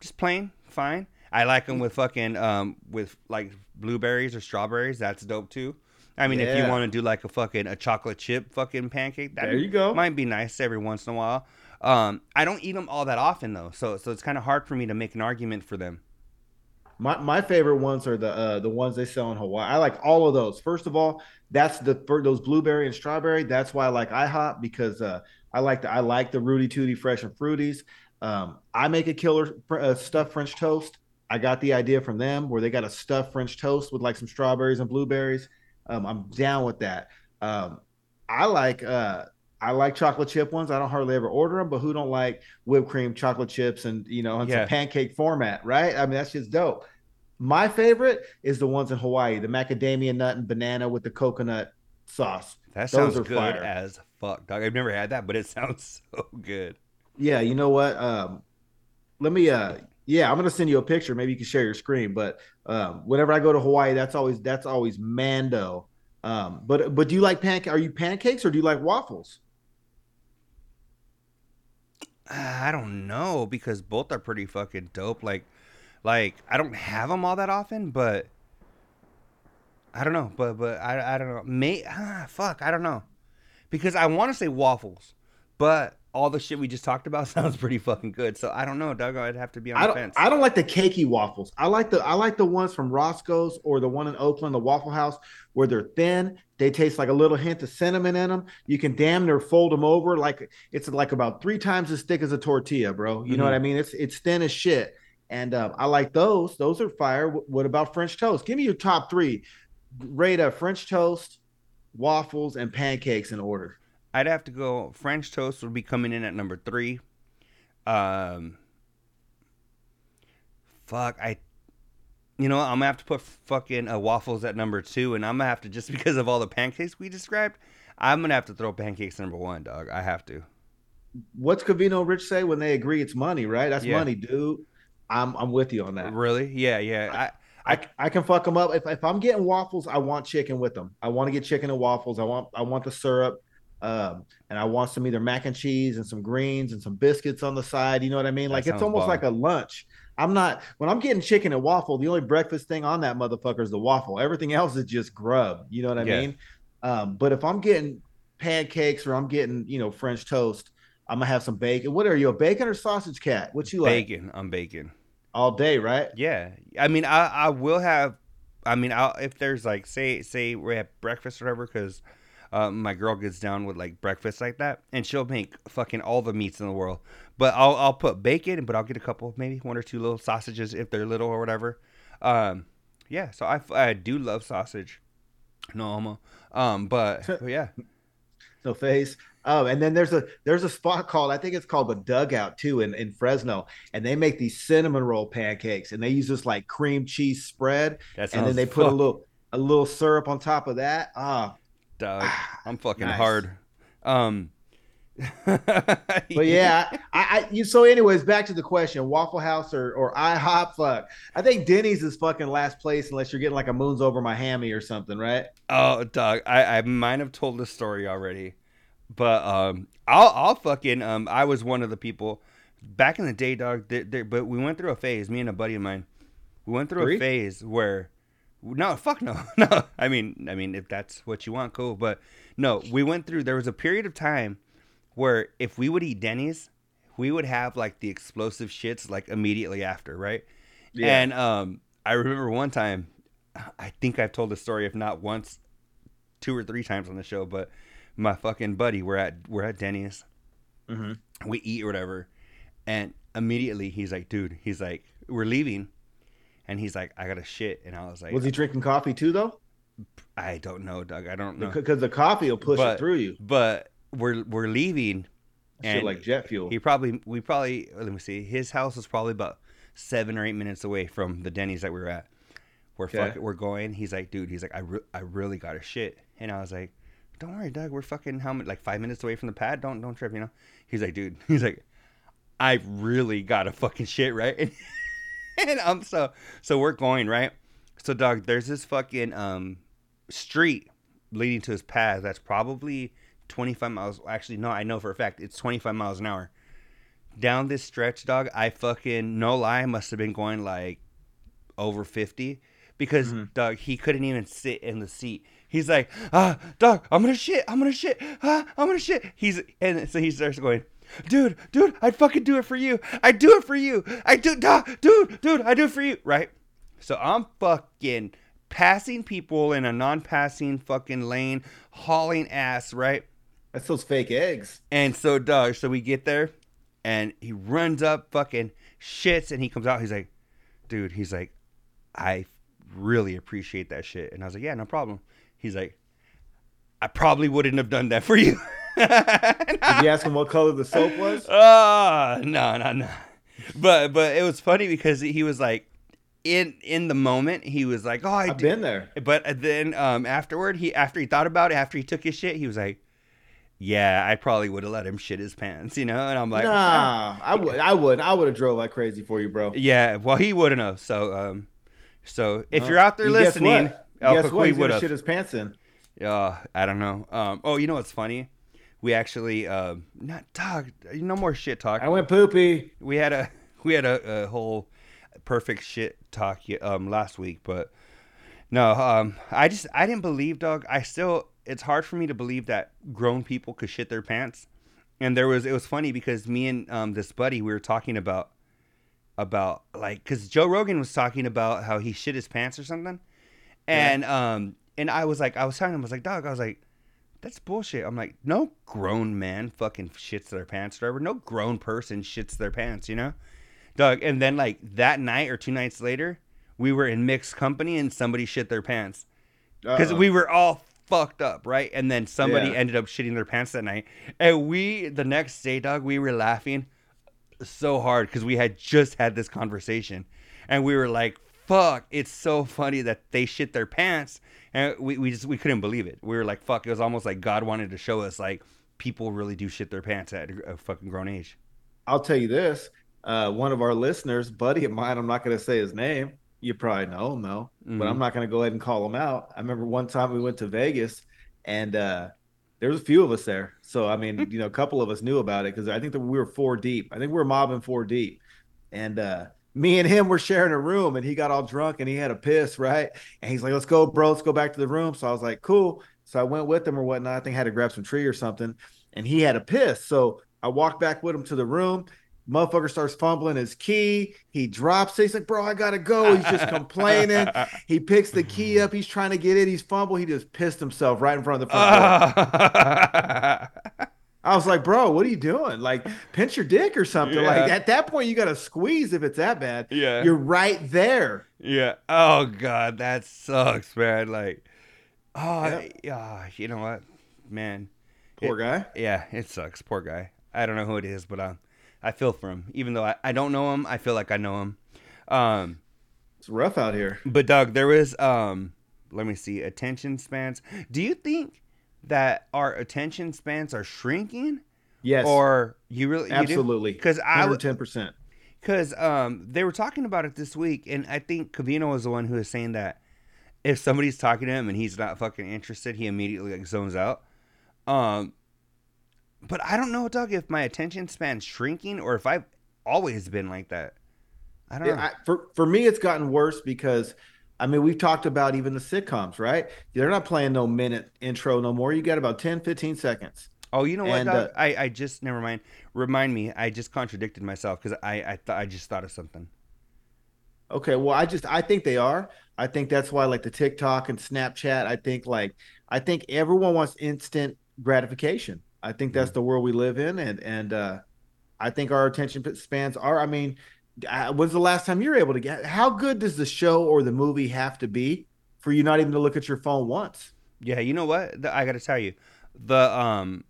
Just plain, fine. I like them with fucking um with like blueberries or strawberries. That's dope too. I mean, if you want to do like a fucking a chocolate chip fucking pancake, that There you go. might be nice every once in a while. Um, I don't eat them all that often though, so so it's kind of hard for me to make an argument for them. My my favorite ones are the uh the ones they sell in Hawaii. I like all of those. First of all, that's the for those blueberry and strawberry. That's why I like IHOP because uh I like the I like the Rooty Tooty Fresh and Fruities. Um, I make a killer uh, stuffed French toast. I got the idea from them where they got a stuffed French toast with like some strawberries and blueberries. Um, I'm down with that. Um, I like uh I like chocolate chip ones. I don't hardly ever order them, but who don't like whipped cream, chocolate chips, and you know, in Yeah. some pancake format, right? I mean, that's just dope. My favorite is the ones in Hawaii, the macadamia nut and banana with the coconut sauce. That Those sounds good fire. as fuck, dog. I've never had that, but it sounds so good. Yeah, you know what? Um, let me uh yeah, I'm gonna send you a picture. Maybe you can share your screen. But um, whenever I go to Hawaii, that's always that's always Mando. Um, but but do you like pancake? Are you pancakes or do you like waffles? I don't know because both are pretty fucking dope. Like, like I don't have them all that often, but I don't know. But but I I don't know. May ah fuck I don't know because I want to say waffles, but all the shit we just talked about sounds pretty fucking good. So I don't know, Doug. I'd have to be on I the fence. I don't like the cakey waffles. I like the I like the ones from Roscoe's or the one in Oakland, the Waffle House, where they're thin. They taste like a little hint of cinnamon in them. You can damn near fold them over like it's like about three times as thick as a tortilla, bro. You know Mhm. what I mean? It's it's thin as shit. And um, I like those. Those are fire. Wh- What about French toast? Give me your top three. Rate a French toast, waffles, and pancakes in order. I'd have to go. French toast would be coming in at number three. Um, fuck, I, you know, I'm gonna have to put fucking uh, waffles at number two, and I'm gonna have to just because of all the pancakes we described, I'm gonna have to throw pancakes number one, dog. I have to. What's Covino Rich say when they agree it's money, right? That's Yeah. money, dude. I'm I'm with you on that. Really? Yeah, yeah. I, I I can fuck them up if, if I'm getting waffles. I want chicken with them. I want to get chicken and waffles. I want I want the syrup. um, and I want some either mac and cheese and some greens and some biscuits on the side. You know what I mean? Like it's almost bomb. like a lunch. I'm not when I'm getting chicken and waffle. The only breakfast thing on that motherfucker is the waffle. Everything else is just grub. You know what I Yeah. mean? Um, but if I'm getting pancakes or I'm getting you know French toast, I'm gonna have some bacon. What are you, a bacon or sausage cat? What you like? bacon. I'm bacon. All day, right? Yeah, I mean, I I will have. I mean, I'll if there's like say say we have breakfast or whatever because. Uh, my girl gets down with like breakfast like that, and she'll make fucking all the meats in the world. But I'll I'll put bacon, but I'll get a couple, maybe one or two little sausages if they're little or whatever. Um, yeah, so I, I do love sausage. No homo. Um, but, but yeah, No face. Oh, and then there's a there's a spot called I think it's called the Dugout too in in Fresno, and they make these cinnamon roll pancakes, and they use this like cream cheese spread, and then they put a little a little syrup on top of that. Ah, Dog, I'm fucking Nice. hard. Um, but yeah, I, I you so anyways, back to the question: Waffle House or or IHOP? Fuck, I think Denny's is fucking last place unless you're getting like a moons over my hammy or something, right? Oh, dog, I, I might have told the story already, but um, I'll I'll fucking um, I was one of the people back in the day, dog. There, there, but we went through a phase. Me and a buddy of mine, we went through Three? a phase where, no, fuck no, no. I mean, I mean, if that's what you want, cool. But no, we went through. There was a period of time where if we would eat Denny's, we would have like the explosive shits like immediately after, right? yeah. And um, I remember one time, I think I've told the story, if not once, two or three times on the show. But my fucking buddy, we're at we're at Denny's, Mhm. we eat or whatever, and immediately he's like, "Dude," he's like, "We're leaving," and he's like, "I got to shit," and I was like, was he drinking coffee too though? "I don't know, Doug. I don't know." Because the coffee will push But- it through you. But we're we're leaving, Shit like jet fuel. He probably we probably let me see. His house was probably about seven or eight minutes away from the Denny's that we were at. We're Okay. fuck, we're going. He's like, dude. He's like, I re- I really got to shit. And I was like, don't worry, Doug. We're fucking how many like five minutes away from the pad. Don't don't trip. You know. He's like, dude. He's like, I really got to fucking shit right. And, and I'm so so we're going right. So Doug, there's this fucking um street leading to his pad that's probably 25 miles. Actually, no, I know for a fact it's 25 miles an hour. Down this stretch, dog, I fucking no lie must have been going like over 50 because Mhm. dog he couldn't even sit in the seat. He's like, ah, dog, I'm gonna shit, I'm gonna shit, ah, I'm gonna shit. He's and so he starts going, dude, dude, I'd fucking do it for you. I do it for you. I do, dog, dude, dude, I do it for you, right? So I'm fucking passing people in a non-passing fucking lane, hauling ass, right? That's those fake eggs. And so, dog, so we get there, and he runs up, fucking shits, and he comes out. He's like, dude, he's like, I really appreciate that shit. And I was like, yeah, no problem. He's like, I probably wouldn't have done that for you. Did you ask him what color the soap was? Ah, no, no, no. But but it was funny because he was like, in in the moment, he was like, oh, I I've did. been there. But then um, afterward, he after he thought about it, after he took his shit, he was like, "Yeah, I probably would have let him shit his pants," you know. And I'm like, nah, I would. I would. I would have drove like crazy for you, bro. "Yeah, well, he wouldn't have." So, um, so if you're out there listening, what? El Guess what? He's would gonna have. shit his pants in. Uh, I don't know. Um, oh, you know what's funny? We actually, uh, not dog. No more shit talk. I went poopy. we had a we had a, a whole perfect shit talk um last week, but no, um, I just I didn't believe, dog. I still it's hard for me to believe that grown people could shit their pants. And there was it was funny because me and um this buddy we were talking about about like because Joe Rogan was talking about how he shit his pants or something, and um and I was like I was telling him I was like dog I was like that's bullshit. I'm like, no grown man fucking shits their pants or whatever. No grown person shits their pants, you know? Doug, and then like that night or two nights later, we were in mixed company and somebody shit their pants. Because we were all fucked up, right? And then somebody Yeah. ended up shitting their pants that night. And we the next day, dog, we were laughing so hard because we had just had this conversation. And we were like, fuck, it's so funny that they shit their pants. And we, we just we couldn't believe it. We were like, fuck, it was almost like God wanted to show us like people really do shit their pants at a fucking grown age. I'll tell you this. Uh, one of our listeners, buddy of mine, I'm not going to say his name. You probably know him though, but Mhm. I'm not going to go ahead and call him out. I remember one time we went to Vegas and uh, there was a few of us there. So I mean, you know, a couple of us knew about it because I think that we were four deep. I think we were mobbing four deep, and uh, me and him were sharing a room, and he got all drunk and he had a piss, right? And he's like, "Let's go, bro. Let's go back to the room." So I was like, "Cool." So I went with him or whatnot. I think I had to grab some tree or something, and he had a piss. So I walked back with him to the room. Motherfucker starts fumbling his key. He drops it. He's like, bro, I gotta go. He's just complaining. he picks the key up. He's trying to get it. He's fumbled. He just pissed himself right in front of the front door. I was like, bro, what are you doing? Like, pinch your dick or something. Yeah. Like, at that point, you got to squeeze if it's that bad. Yeah. You're right there. yeah. Oh god, that sucks, man. Like, oh, yeah. You know what, man? Poor guy. Yeah, it sucks. Poor guy. I don't know who it is, but I, I feel for him. Even though I, I don't know him, I feel like I know him. Um, It's rough out here. but Doug, there was um, let me see, attention spans. Do you think that our attention spans are shrinking, Yes. or you really absolutely. Because I would ten percent because um, they were talking about it this week, and I think Covino was the one who was saying that if somebody's talking to him and he's not fucking interested, he immediately like zones out. Um, but I don't know, Doug, if my attention span's shrinking or if I've always been like that. I don't know. I, for for me, it's gotten worse because, I mean, we've talked about even the sitcoms, right? They're not playing no minute intro no more. You got about 10, 15 seconds. oh, you know what, and, uh, I I just never mind. Remind me. I just contradicted myself because I I thought I just thought of something. Okay, well, I just I think they are. I think that's why like the TikTok and Snapchat. I think like I think everyone wants instant gratification. I think that's the world we live in, and and uh, I think our attention spans are. I mean, when's the last time you were able to get? How good does the show or the movie have to be for you not even to look at your phone once? Yeah, you know what? The, I got to tell you, the um,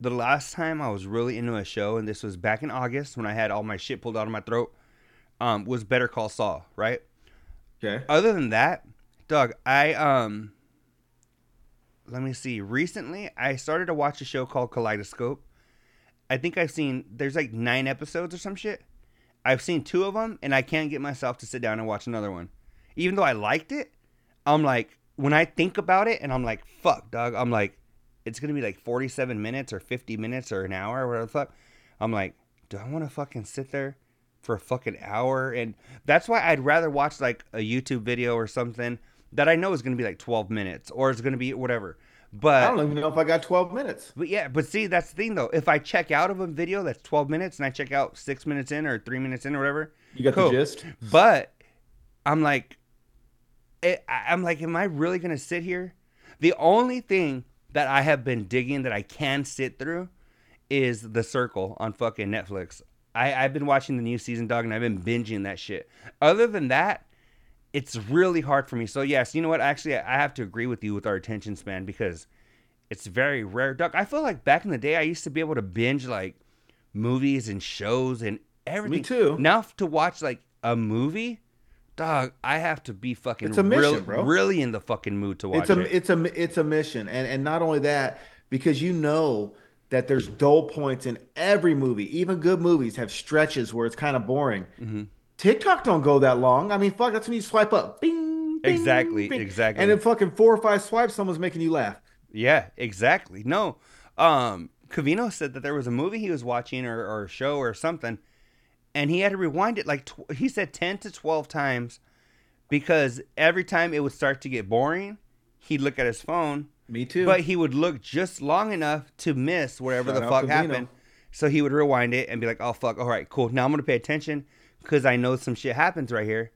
the last time I was really into a show, and this was back in August when I had all my shit pulled out of my throat, um, was Better Call Saul. Right. Okay, Other than that, Doug, I um, let me see. Recently, I started to watch a show called Kaleidoscope. I think I've seen there's like nine episodes or some shit. I've seen two of them, and I can't get myself to sit down and watch another one. Even though I liked it, I'm like, when I think about it, and I'm like, fuck, dog. I'm like, it's gonna be like 47 minutes or 50 minutes or an hour or whatever the fuck. I'm like, do I want to fucking sit there for a fucking hour? And that's why I'd rather watch like a YouTube video or something that I know is gonna be like 12 minutes or it's gonna be whatever. But I don't even know if I got twelve minutes. but yeah, but see, that's the thing though. If I check out of a video that's 12 minutes and I check out six minutes in or three minutes in or whatever, You got Cool. the gist. but I'm like, it, I- I'm like, am I really gonna sit here? The only thing that I have been digging that I can sit through is The Circle on fucking Netflix. I, I've been watching the new season, dog, and I've been binging that shit. Other than that, it's really hard for me. So yes, you know what? Actually, I have to agree with you with our attention span because it's very rare. Doug, I feel like back in the day, I used to be able to binge like movies and shows and everything. Me too. Now to watch like a movie, dog, I have to be fucking It's a mission, really, bro. really in the fucking mood to watch it's a it. it's a it's a mission and and not only that because you know that there's dull points in every movie even good movies have stretches where it's kind of boring Mm-hmm. Tiktok don't go that long i mean fuck that's when you swipe up bing, bing Exactly, bing. exactly. and in fucking four or five swipes someone's making you laugh Yeah, exactly. No, um, Covino said that there was a movie he was watching or, or a show or something, and he had to rewind it like tw- he said ten to twelve times because every time it would start to get boring, he'd look at his phone, me too but he would look just long enough to miss whatever Shout the fuck Covino. happened. So he would rewind it and be like, "Oh fuck, all right, cool. Now I'm gonna pay attention because I know some shit happens right here."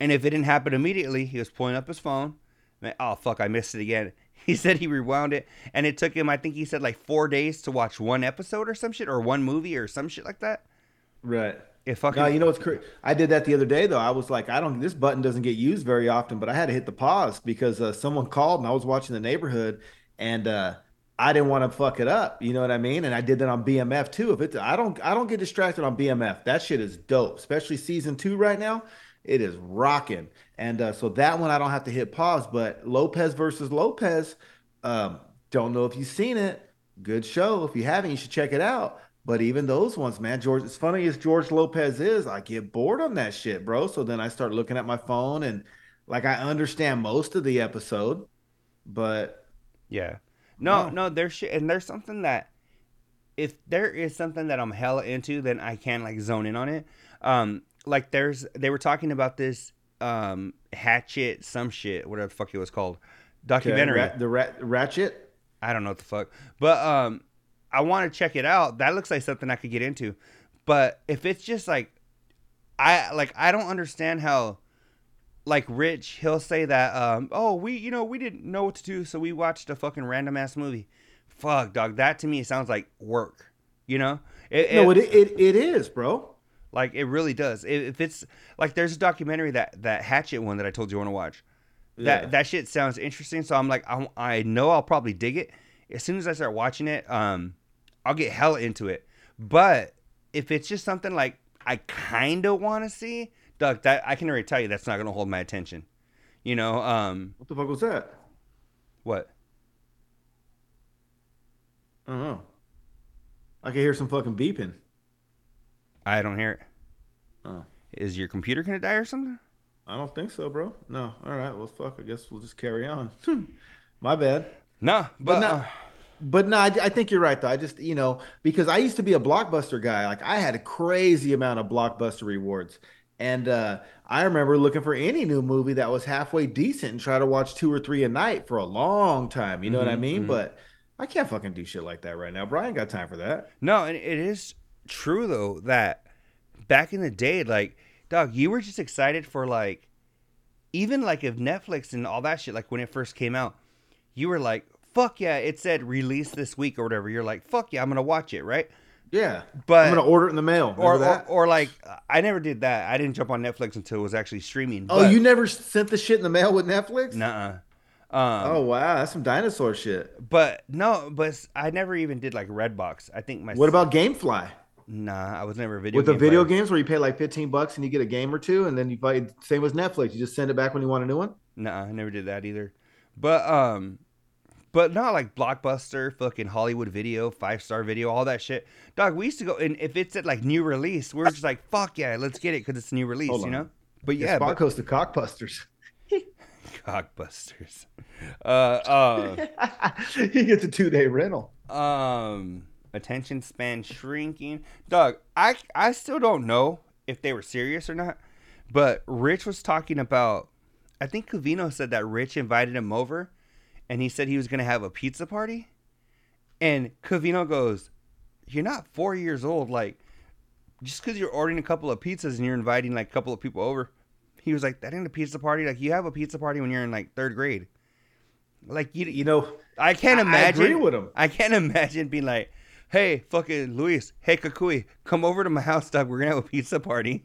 And if it didn't happen immediately, he was pulling up his phone. Like, oh fuck, I missed it again. He said he rewound it, and it took him, I think he said like four days to watch one episode or some shit, or one movie or some shit like that. right It fucking no, you know what's crazy? I did that the other day though. I was like, I don't. This button doesn't get used very often, but I had to hit the pause because uh, someone called and I was watching the neighborhood, and uh, I didn't want to fuck it up. You know what I mean? And I did that on BMF too. If it's, I don't, I don't get distracted on BMF. That shit is dope, especially season two right now. It is rocking, and uh, so that one I don't have to hit pause. But Lopez versus Lopez, um, don't know if you've seen it. Good show. If you haven't, you should check it out. But even those ones, man, George, as funny as George Lopez is, I get bored on that shit, bro. So then I start looking at my phone and like I understand most of the episode, but yeah. No, Wow. no, there's shit, and there's something that if there is something that I'm hella into, then I can like zone in on it. Um, like there's they were talking about this um Hatchet some shit, whatever the fuck it was called, Okay, documentary. Ra- the rat, Ratchet. I don't know what the fuck, but um, I want to check it out. That looks like something I could get into. But if it's just like, I like I don't understand how, like Rich, he'll say that um, oh we you know we didn't know what to do, so we watched a fucking random ass movie. Fuck, dog. That to me sounds like work. You know? It, No, it- it, it is, bro. like it really does. If if it's like there's a documentary that that Hatchet one that I told you I want to watch. That Yeah. that shit sounds interesting. So I'm like, I, I know I'll probably dig it. As soon as I start watching it, um, I'll get hella into it. But if it's just something like I kind of want to see, Doug, that I can already tell you that's not gonna hold my attention. You know, um, What the fuck was that? what? I don't know. I can hear some fucking beeping. I don't hear it. Oh. Is your computer gonna die or something? I don't think so, bro. No. All right. Well, fuck. I guess we'll just carry on. My bad. No, but, no- uh, But no, I, I think you're right though. I just you know because I used to be a blockbuster guy. Like I had a crazy amount of blockbuster rewards, and uh, I remember looking for any new movie that was halfway decent and try to watch two or three a night for a long time. You know what I Mhm, mean? mhm. But I can't fucking do shit like that right now. Brian got time for that. No, and it is true though that back in the day, like, dog, you were just excited for like, even like if Netflix and all that shit, like when it first came out, you were like, fuck yeah, it said release this week or whatever. You're like, fuck yeah, I'm gonna watch it, right? Yeah, But I'm gonna order it in the mail. or, or that? or like, I never did that. I didn't jump on Netflix until it was actually streaming. oh, but- you never sent the shit in the mail with Netflix? Nuh-uh. Um, Oh wow, that's some dinosaur shit. but no, but I never even did like Redbox. I think my What about GameFly? Nah, I was never a video with the video player. games where you pay like 15 bucks and you get a game or two, and then you buy same as Netflix. You just send it back when you want a new one. Nah, I never did that either. But um but not like Blockbuster, fucking Hollywood Video, Five Star Video, all that shit. Dog, we used to go and if it's at like new release, we're just like, fuck yeah, let's get it because it's new release, Hold you on. know. But Yeah, yeah, Spot but, to Cockbusters. cockbusters. Uh, he gets a two day rental. uh, um, attention span shrinking. Dog, I I still don't know if they were serious or not. But Rich was talking about. I think Covino said that Rich invited him over, and he said he was gonna have a pizza party. And Covino goes, "You're not four years old. Like, just because you're ordering a couple of pizzas and you're inviting like a couple of people over." He was like, "That ain't a pizza party. Like, you have a pizza party when you're in like third grade. Like, you, You know, I can't imagine. I agree with him. I can't imagine being like, "Hey, fucking Luis, hey Cucuy, come over to my house, dog. We're gonna have a pizza party."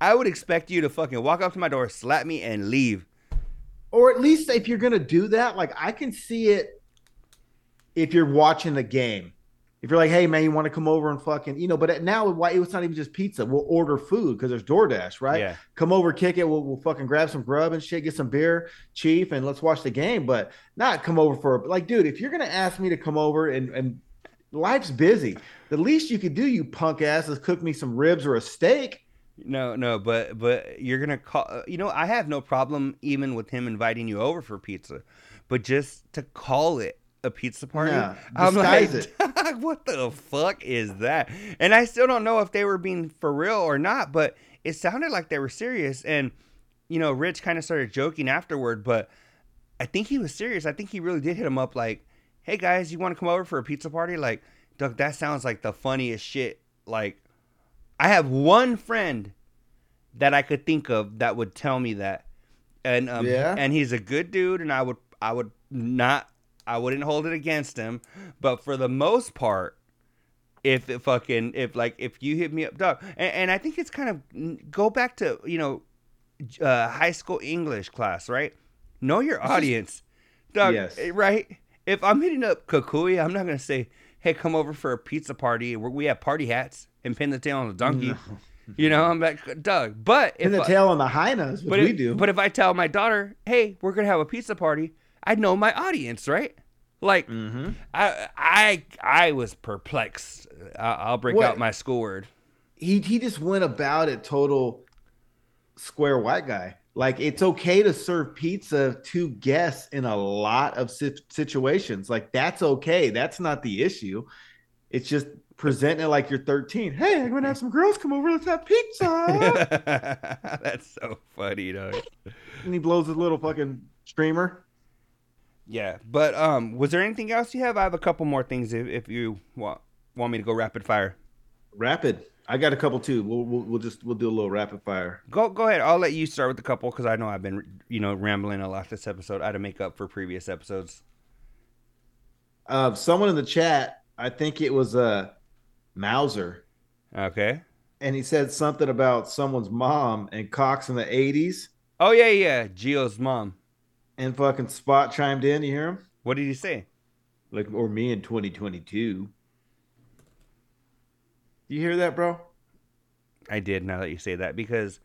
I would expect you to fucking walk up to my door, slap me, and leave. Or at least if you're gonna do that, like I can see it if you're watching the game. If you're like, hey man, you want to come over and fucking, you know, but now why it's not even just pizza. We'll order food because there's DoorDash, right? Yeah. Come over, kick it. We'll, we'll fucking grab some grub and shit, get some beer, chief, and let's watch the game. But not come over for like, dude, if you're gonna ask me to come over and and life's busy, the least you could do, you punk ass, is cook me some ribs or a steak. No, no, but but you're gonna call. uh, You know, I have no problem even with him inviting you over for pizza, but just to call it a pizza party, Yeah, I'm like, disguise what the fuck is that? And I still don't know if they were being for real or not, but it sounded like they were serious. And you know, Rich kind of started joking afterward, but I think he was serious. I think he really did hit him up like, "Hey guys, you want to come over for a pizza party?" Like, Doug, that sounds like the funniest shit. Like, I have one friend that I could think of that would tell me that, and um, Yeah? and he's a good dude, and I would I would not I wouldn't hold it against him, but for the most part, if it fucking if like if you hit me up, dog, and, and I think it's kind of go back to you know, uh, high school English class, right? Know your audience, dog, Yes. eh, right? If I'm hitting up Cucuy, I'm not gonna say, "Hey, come over for a pizza party. where We have party hats and pin the tail on the donkey." You know, I'm like, Doug. But if In the I- tail on the hyenas, which but we if, do. But if I tell my daughter, "Hey, we're gonna have a pizza party," I know my audience, right? Like, mm-hmm. I I I was perplexed. I, I'll break What- out my school word. he he just went about it total square white guy. Like it's okay to serve pizza to guests in a lot of situations. Like that's okay. That's not the issue. It's just presenting it like you're 13. Hey, I'm gonna have some girls come over. Let's have pizza. that's so funny, dog. And he blows his little fucking streamer. Yeah, but um, was there anything else you have? I have a couple more things if, if you want want me to go rapid fire. Rapid. I got a couple too. We'll, we'll, we'll just we'll do a little rapid fire. Go go ahead. I'll let you start with a couple because I know I've been you know rambling a lot this episode. I had to make up for previous episodes. Uh, someone in the chat, I think it was uh Mauser. Okay. And he said something about someone's mom and Cox in the eighties. Oh yeah, yeah, Geo's mom. And fucking Spot chimed in. You hear him? What did he say? Like, or me in 2022. You hear that, bro? I did. Now that you say that, because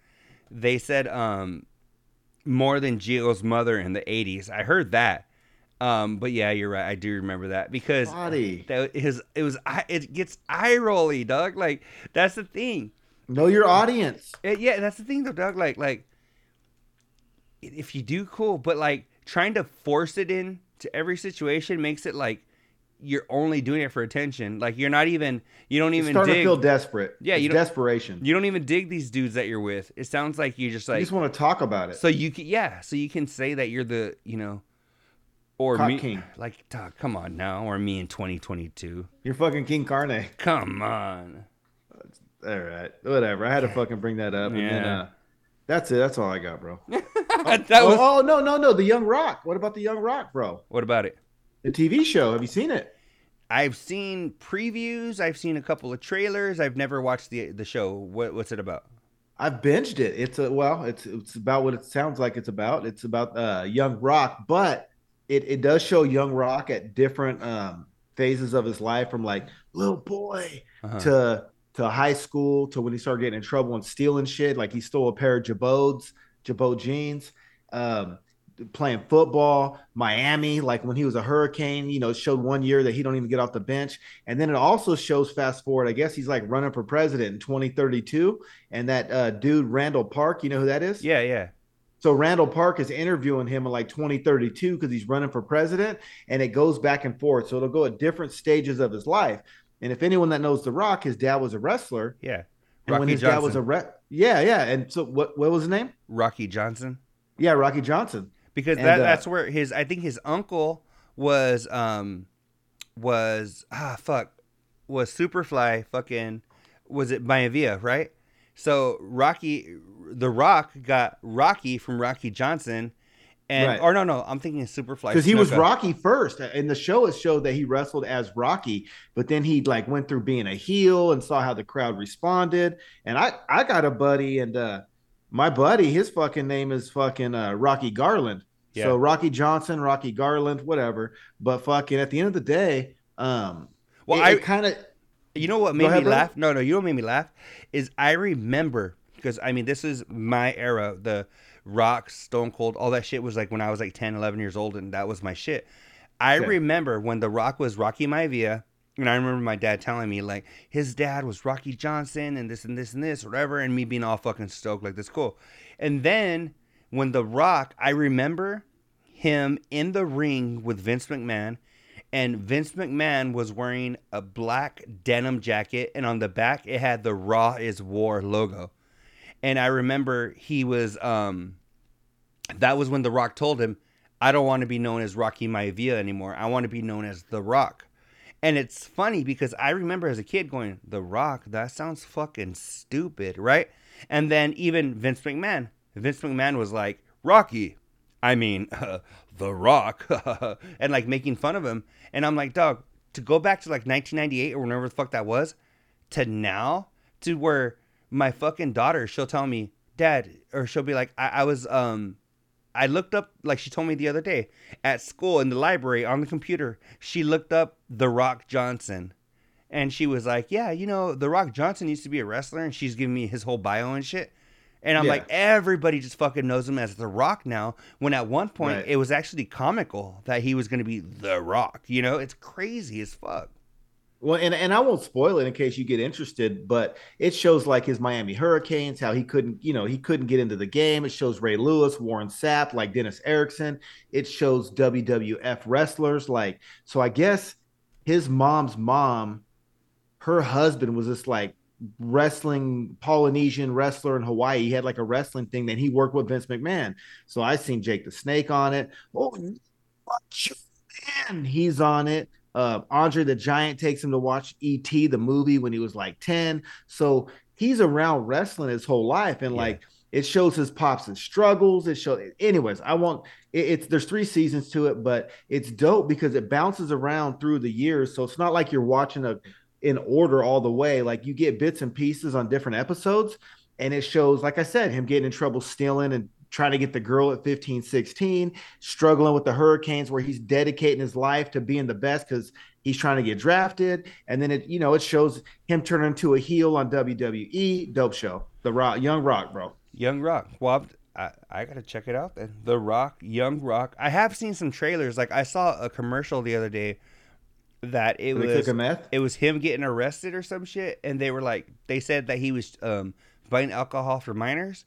they said um more than Geo's mother in the 80s. I heard that. Um, but yeah, you're right. I do remember that because Body. that is it was it gets eye rolly, dog. Like that's the thing. Know your audience. It, yeah, that's the thing though, dog. Like like if you do cool, but like trying to force it in to every situation makes it like you're only doing it for attention. Like you're not even you don't even dig. to feel desperate. Yeah, it's you desperation. You don't even dig these dudes that you're with. It sounds like you just like you just want to talk about it. So you can yeah, so you can say that you're the you know or Cock me king. like dog, come on now or me in 2022. You're fucking King Carne. Come on. All right, whatever. I had to fucking bring that up, and then Yeah. uh, that's it. That's all I got, bro. that oh, was oh no, no, no, the Young Rock. What about the Young Rock, bro? What about it? The TV show. Have you seen it? I've seen previews. I've seen a couple of trailers. I've never watched the the show. What what's it about? I've binged it. It's a well, it's it's about what it sounds like it's about. It's about uh young Rock, but it, it does show young Rock at different um phases of his life from like little boy Uh-huh. to to high school to when he started getting in trouble and stealing shit. Like he stole a pair of Girbauds, Girbaud jeans, um, playing football, Miami, like when he was a hurricane, you know, showed one year that he don't even get off the bench. And then it also shows fast forward, I guess he's like running for president in 2032. And that uh, dude, Randall Park, you know who that is? Yeah, yeah. So Randall Park is interviewing him in like 2032 because he's running for president, and it goes back and forth. So it'll go at different stages of his life. And if anyone that knows The Rock, his dad was a wrestler. Yeah. And when Rocky his dad was a re- yeah, yeah. And so what what was his name? Rocky Johnson. Yeah, Rocky Johnson. Because And, that uh, that's where his I think his uncle was um was ah fuck was Superfly fucking was it Maivia, right? So Rocky the Rock got Rocky from Rocky Johnson and Right. or no no, I'm thinking Superfly. Because he was. Rocky first. and the show, it showed that he wrestled as Rocky, but then he like went through being a heel and saw how the crowd responded. And I I got a buddy, and uh my buddy, his fucking name is fucking uh, Rocky Garland. Yeah. So Rocky Johnson, Rocky Garland, whatever. But fucking at the end of the day, um, Well, it, I kind of You know what made ahead, me bro. laugh? No, no, you know what made me laugh is I remember because I mean this is my era. The Rock, Stone Cold, all that shit was like when I was like 10, 11 years old, and that was my shit. I Okay. remember when The Rock was Rocky Maivia, and I remember my dad telling me like his dad was Rocky Johnson and this and this and this whatever, and me being all fucking stoked like this cool. And then when The Rock, I remember him in the ring with Vince McMahon, and Vince McMahon was wearing a black denim jacket, and on the back it had the Raw is War logo. And I remember he was um that was when The Rock told him, I don't want to be known as Rocky Maivia anymore. I want to be known as The Rock. And it's funny because I remember as a kid going, The Rock, that sounds fucking stupid, right? And then even Vince McMahon, Vince McMahon was like, Rocky, I mean, The Rock, and like making fun of him. And I'm like, dog, to go back to like 1998 or whenever the fuck that was, to now, to where my fucking daughter, she'll tell me, Dad, or she'll be like, I, I was, um, I looked up, like she told me the other day, at school in the library on the computer, she looked up The Rock Johnson. And she was like, Yeah, you know, The Rock Johnson used to be a wrestler. And she's giving me his whole bio and shit. And I'm Yeah. like, everybody just fucking knows him as The Rock now. When at one point, Right. it was actually comical that he was going to be The Rock. You know, it's crazy as fuck. Well, and, and I won't spoil it in case you get interested, but it shows like his Miami Hurricanes, how he couldn't, you know, he couldn't get into the game. It shows Ray Lewis, Warren Sapp, like Dennis Erickson. It shows WWF wrestlers, like so. I guess his mom's mom, her husband was this like wrestling Polynesian wrestler in Hawaii. He had like a wrestling thing. Then he worked with Vince McMahon. So I seen Jake the Snake on it. Oh, man, he's on it. Uh, Andre the Giant takes him to watch E.T. the movie when he was like 10. So he's around wrestling his whole life. And yeah. like it shows his pops and struggles. It shows anyways, I want it, it's there's three seasons to it, but it's dope because it bounces around through the years. So it's not like you're watching a in order all the way. Like you get bits and pieces on different episodes. And it shows, like I said, him getting in trouble stealing and trying to get the girl at 15, 16, struggling with the Hurricanes, where he's dedicating his life to being the best because he's trying to get drafted. And then it, you know, it shows him turning into a heel on WWE. Dope show. The Rock, Young Rock, bro. Young Rock. Well, I, I gotta check it out then. The Rock, Young Rock. I have seen some trailers. Like I saw a commercial the other day that it was it was him getting arrested or some shit, and they were like they said that he was um, buying alcohol for minors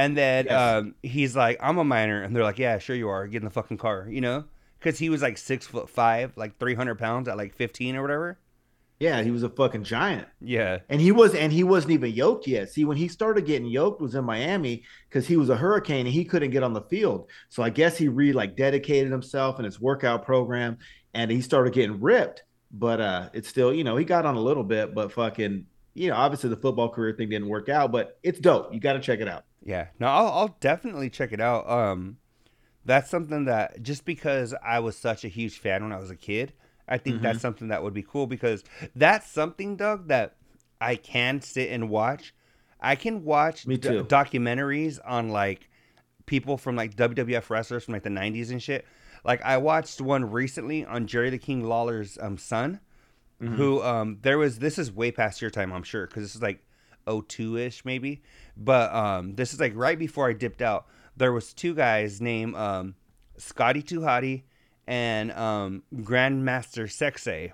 and then yes. um, he's like, I'm a minor. And they're like, yeah, sure you are. Get in the fucking car, you know? Because he was like six foot five, like 300 pounds at like 15 or whatever. Yeah, he was a fucking giant. Yeah. And he was and he wasn't even yoked yet. See, when he started getting yoked was in Miami because he was a hurricane and he couldn't get on the field. So I guess he really like dedicated himself in his workout program and he started getting ripped. But uh it's still, you know, he got on a little bit, but fucking, you know, obviously the football career thing didn't work out, but it's dope. You gotta check it out. Yeah, no, I'll, I'll definitely check it out. Um, that's something that just because I was such a huge fan when I was a kid, I think mm-hmm. that's something that would be cool because that's something, Doug, that I can sit and watch. I can watch Me too. Documentaries on like people from like WWF wrestlers from like the 90s and shit. Like I watched one recently on Jerry the King Lawler's um, son, mm-hmm. who um there was this is way past your time, I'm sure, because this is like 02 ish maybe. But um, this is like right before I dipped out. There was two guys named um, Scotty 2 Hotty and um, Grandmaster Sexay.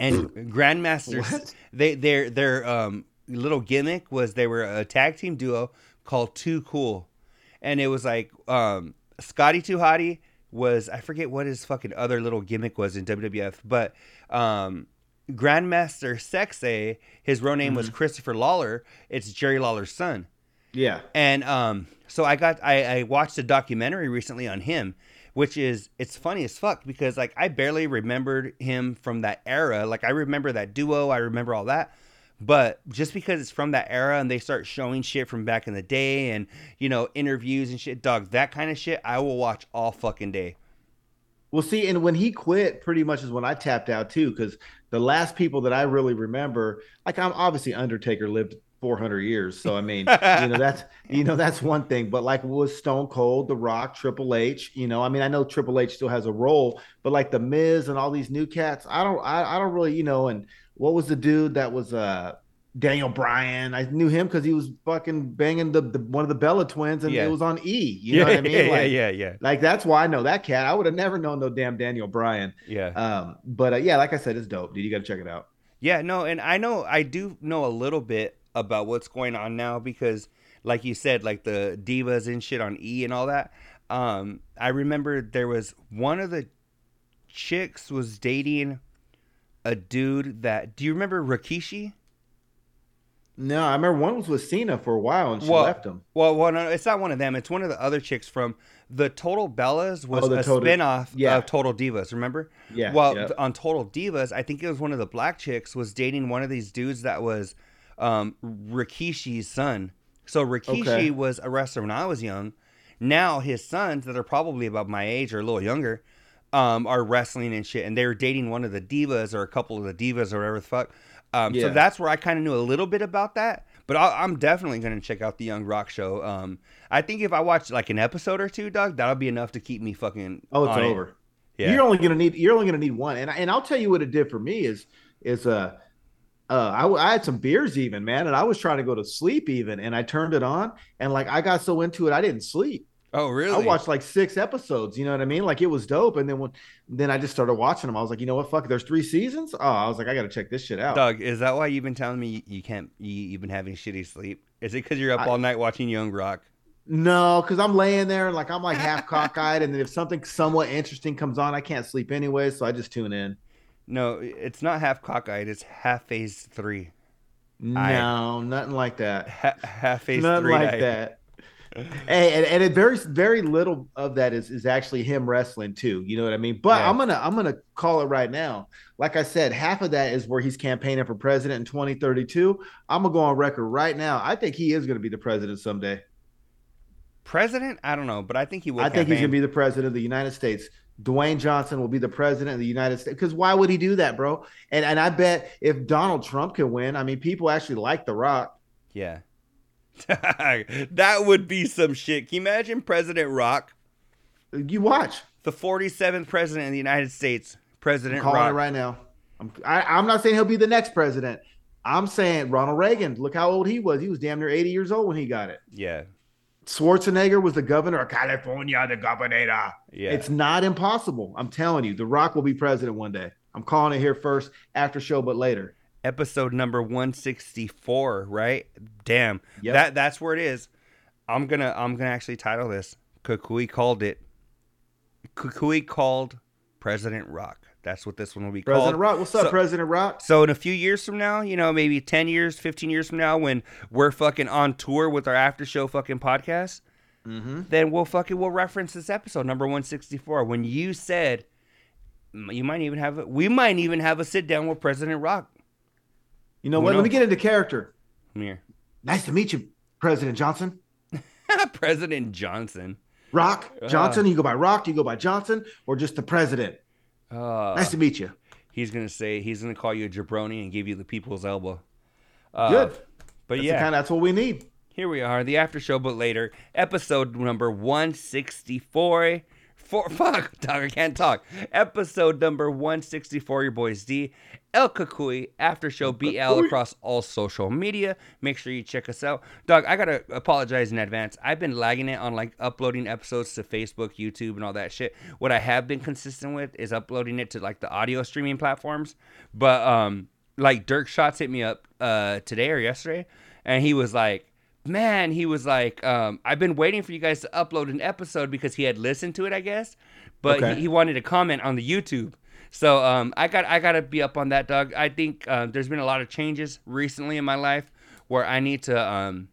And Grandmasters, they their their um, little gimmick was they were a tag team duo called Too Cool, and it was like um, Scotty 2 Hotty was I forget what his fucking other little gimmick was in WWF, but um, Grandmaster Sexay, his real name mm-hmm. was Christopher Lawler. It's Jerry Lawler's son. Yeah. And um, so I got I, I watched a documentary recently on him, which is it's funny as fuck because like I barely remembered him from that era. Like I remember that duo, I remember all that. But just because it's from that era and they start showing shit from back in the day and you know interviews and shit, dog, that kind of shit I will watch all fucking day. Well, see, and when he quit, pretty much is when I tapped out too, because the last people that I really remember, like I'm obviously Undertaker lived 400 years, so I mean, you know that's you know that's one thing, but like was Stone Cold, The Rock, Triple H, you know, I mean, I know Triple H still has a role, but like the Miz and all these new cats, I don't, I, I don't really, you know, and what was the dude that was uh Daniel Bryan. I knew him because he was fucking banging the, the, one of the Bella twins, and yeah. it was on E. You know what I mean? Yeah, like, yeah, yeah. Like that's why I know that cat. I would have never known no damn Daniel Bryan. Yeah. Um. But uh, yeah, like I said, it's dope, dude. You got to check it out. Yeah. No, and I know I do know a little bit about what's going on now because, like you said, like the divas and shit on E and all that. Um. I remember there was one of the chicks was dating a dude that. Do you remember Rikishi? No, I remember one was with Cena for a while and she well, left him. Well, well, no, it's not one of them. It's one of the other chicks from the Total Bellas was oh, a Total, spinoff yeah. of Total Divas. Remember? Yeah. Well, on Total Divas, I think it was one of the black chicks was dating one of these dudes that was um, Rikishi's son. So Rikishi okay. was a wrestler when I was young. Now his sons, that are probably about my age or a little younger, um, are wrestling and shit, and they were dating one of the divas or a couple of the divas or whatever the fuck. Um, yeah. So that's where I kind of knew a little bit about that. But i am definitely going to check out the Young Rock show. Um, I think if I watch like an episode or two, Doug, that'll be enough to keep me fucking. Oh, it's over. It. Yeah. You're only gonna need. You're only gonna need one. And and I'll tell you what it did for me is is uh. Uh, I, I had some beers even, man, and I was trying to go to sleep even, and I turned it on, and like I got so into it, I didn't sleep. Oh, really? I watched like six episodes. You know what I mean? Like it was dope. And then when then I just started watching them. I was like, you know what? Fuck. There's three seasons. Oh, I was like, I got to check this shit out. Doug, is that why you've been telling me you can't? You, you've been having shitty sleep? Is it because you're up I- all night watching Young Rock? No, because I'm laying there and like I'm like half cockeyed, and then if something somewhat interesting comes on, I can't sleep anyway, so I just tune in. No, it's not half cockeyed. It's half phase three. No, nothing like that. Ha- half phase Nothing three. like night. that. Hey, and, and it very very little of that is is actually him wrestling too. You know what I mean? But Yeah. I'm gonna I'm gonna call it right now. Like I said, half of that is where he's campaigning for president in 2032. I'm gonna go on record right now. I think he is gonna be the president someday. President? I don't know, but I think he will. I think he's gonna be the president of the United States. Dwayne Johnson will be the president of the United States. Because why would he do that, bro? And and I bet if Donald Trump can win, I mean, people actually like The Rock. Yeah. that would be some shit. Can you imagine President Rock, You watch. the 47th president of the United States, I'm President calling Rock? it right now. I'm I, I'm not saying he'll be the next president. I'm saying Ronald Reagan. Look how old he was. He was damn near 80 years old when he got it. Yeah. Schwarzenegger was the governor of California, the governor. Yeah. It's not impossible. I'm telling you, The Rock will be president one day. I'm calling it here first, after show, but later. Episode number 164, right? Damn. Yep. That that's where it is. I'm going to I'm going to actually title this Cucuy called it Cucuy called President Rock. That's what this one will be President called. President Rock. What's up, So- President Rock? So in a few years from now, you know, maybe 10 years, 15 years from now when we're fucking on tour with our after show fucking podcast, Mm-hmm. then we'll fucking we'll reference this episode number 164 when you said you might even have a, we might even have a sit down with President Rock. You know Who what? Let me get into character. Come here. Nice to meet you, President Johnson. President Johnson. Rock Johnson. you go by Rock. Do you go by Johnson or just the president? Uh, Nice to meet you. he's going to say he's going to call you a jabroni and give you the people's elbow. Uh, Good. But That's yeah. kind. That's what we need. Here we are, the after show, but later, episode number 164. For, fuck, dog, I can't talk. Episode number 164, your boys D, El Cucuy, after show BL across all social media. Make sure you check us out. Dog, I gotta apologize in advance. I've been lagging it on like uploading episodes to Facebook, YouTube, and all that shit. What I have been consistent with is uploading it to like the audio streaming platforms. But, um, like Dirk Shots hit me up uh today or yesterday, and he was like, man, he was like, um, I've been waiting for you guys to upload an episode because he had listened to it, I guess, but Okay. he, he wanted to comment on the YouTube. So um, I got I gotta be up on that, Doug. I think uh, there's been a lot of changes recently in my life where I need to um,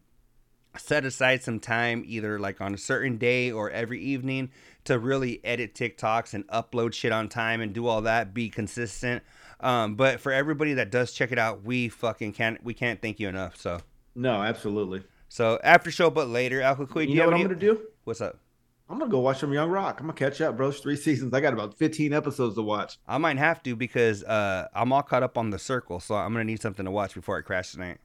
set aside some time, either like on a certain day or every evening, to really edit TikToks and upload shit on time and do all that. Be consistent. Um, but for everybody that does check it out, we fucking can't we can't thank you enough. So. No, absolutely. So after show, but later, Alpha Queen. You know what I'm gonna do? What's up? I'm gonna go watch some Young Rock. I'm gonna catch up, bro. It's three seasons. I got about 15 episodes to watch. I might have to because uh, I'm all caught up on the circle, so I'm gonna need something to watch before I crash tonight.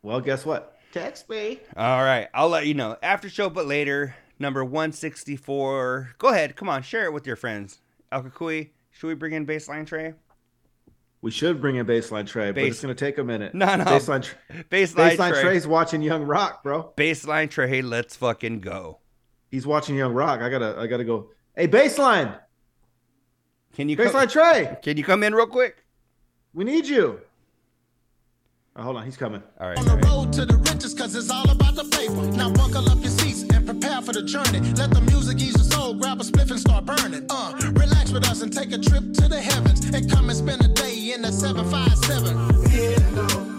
Well, guess what? Text me. All right, I'll let you know after show, but later. Number 164. Go ahead, come on, share it with your friends. El Cucuy, should we bring in baseline tray? We should bring in baseline Trey, but it's gonna take a minute. No, no. Baseline, Baseline, baseline tray. Trey's watching Young Rock, bro. Baseline tray. Let's fucking go. He's watching Young Rock. I gotta, I gotta go. Hey, baseline, Can you baseline come, Trey, Can you come in real quick? we need you. Oh, hold on, he's coming. All right. On the road to the riches, cause it's all about the paper. Now buckle up your seats and prepare for the journey. Let the music ease your soul, grab a spliff and start burning. Uh, relax with us and take a trip to the heavens. And come and spend a day in the 757.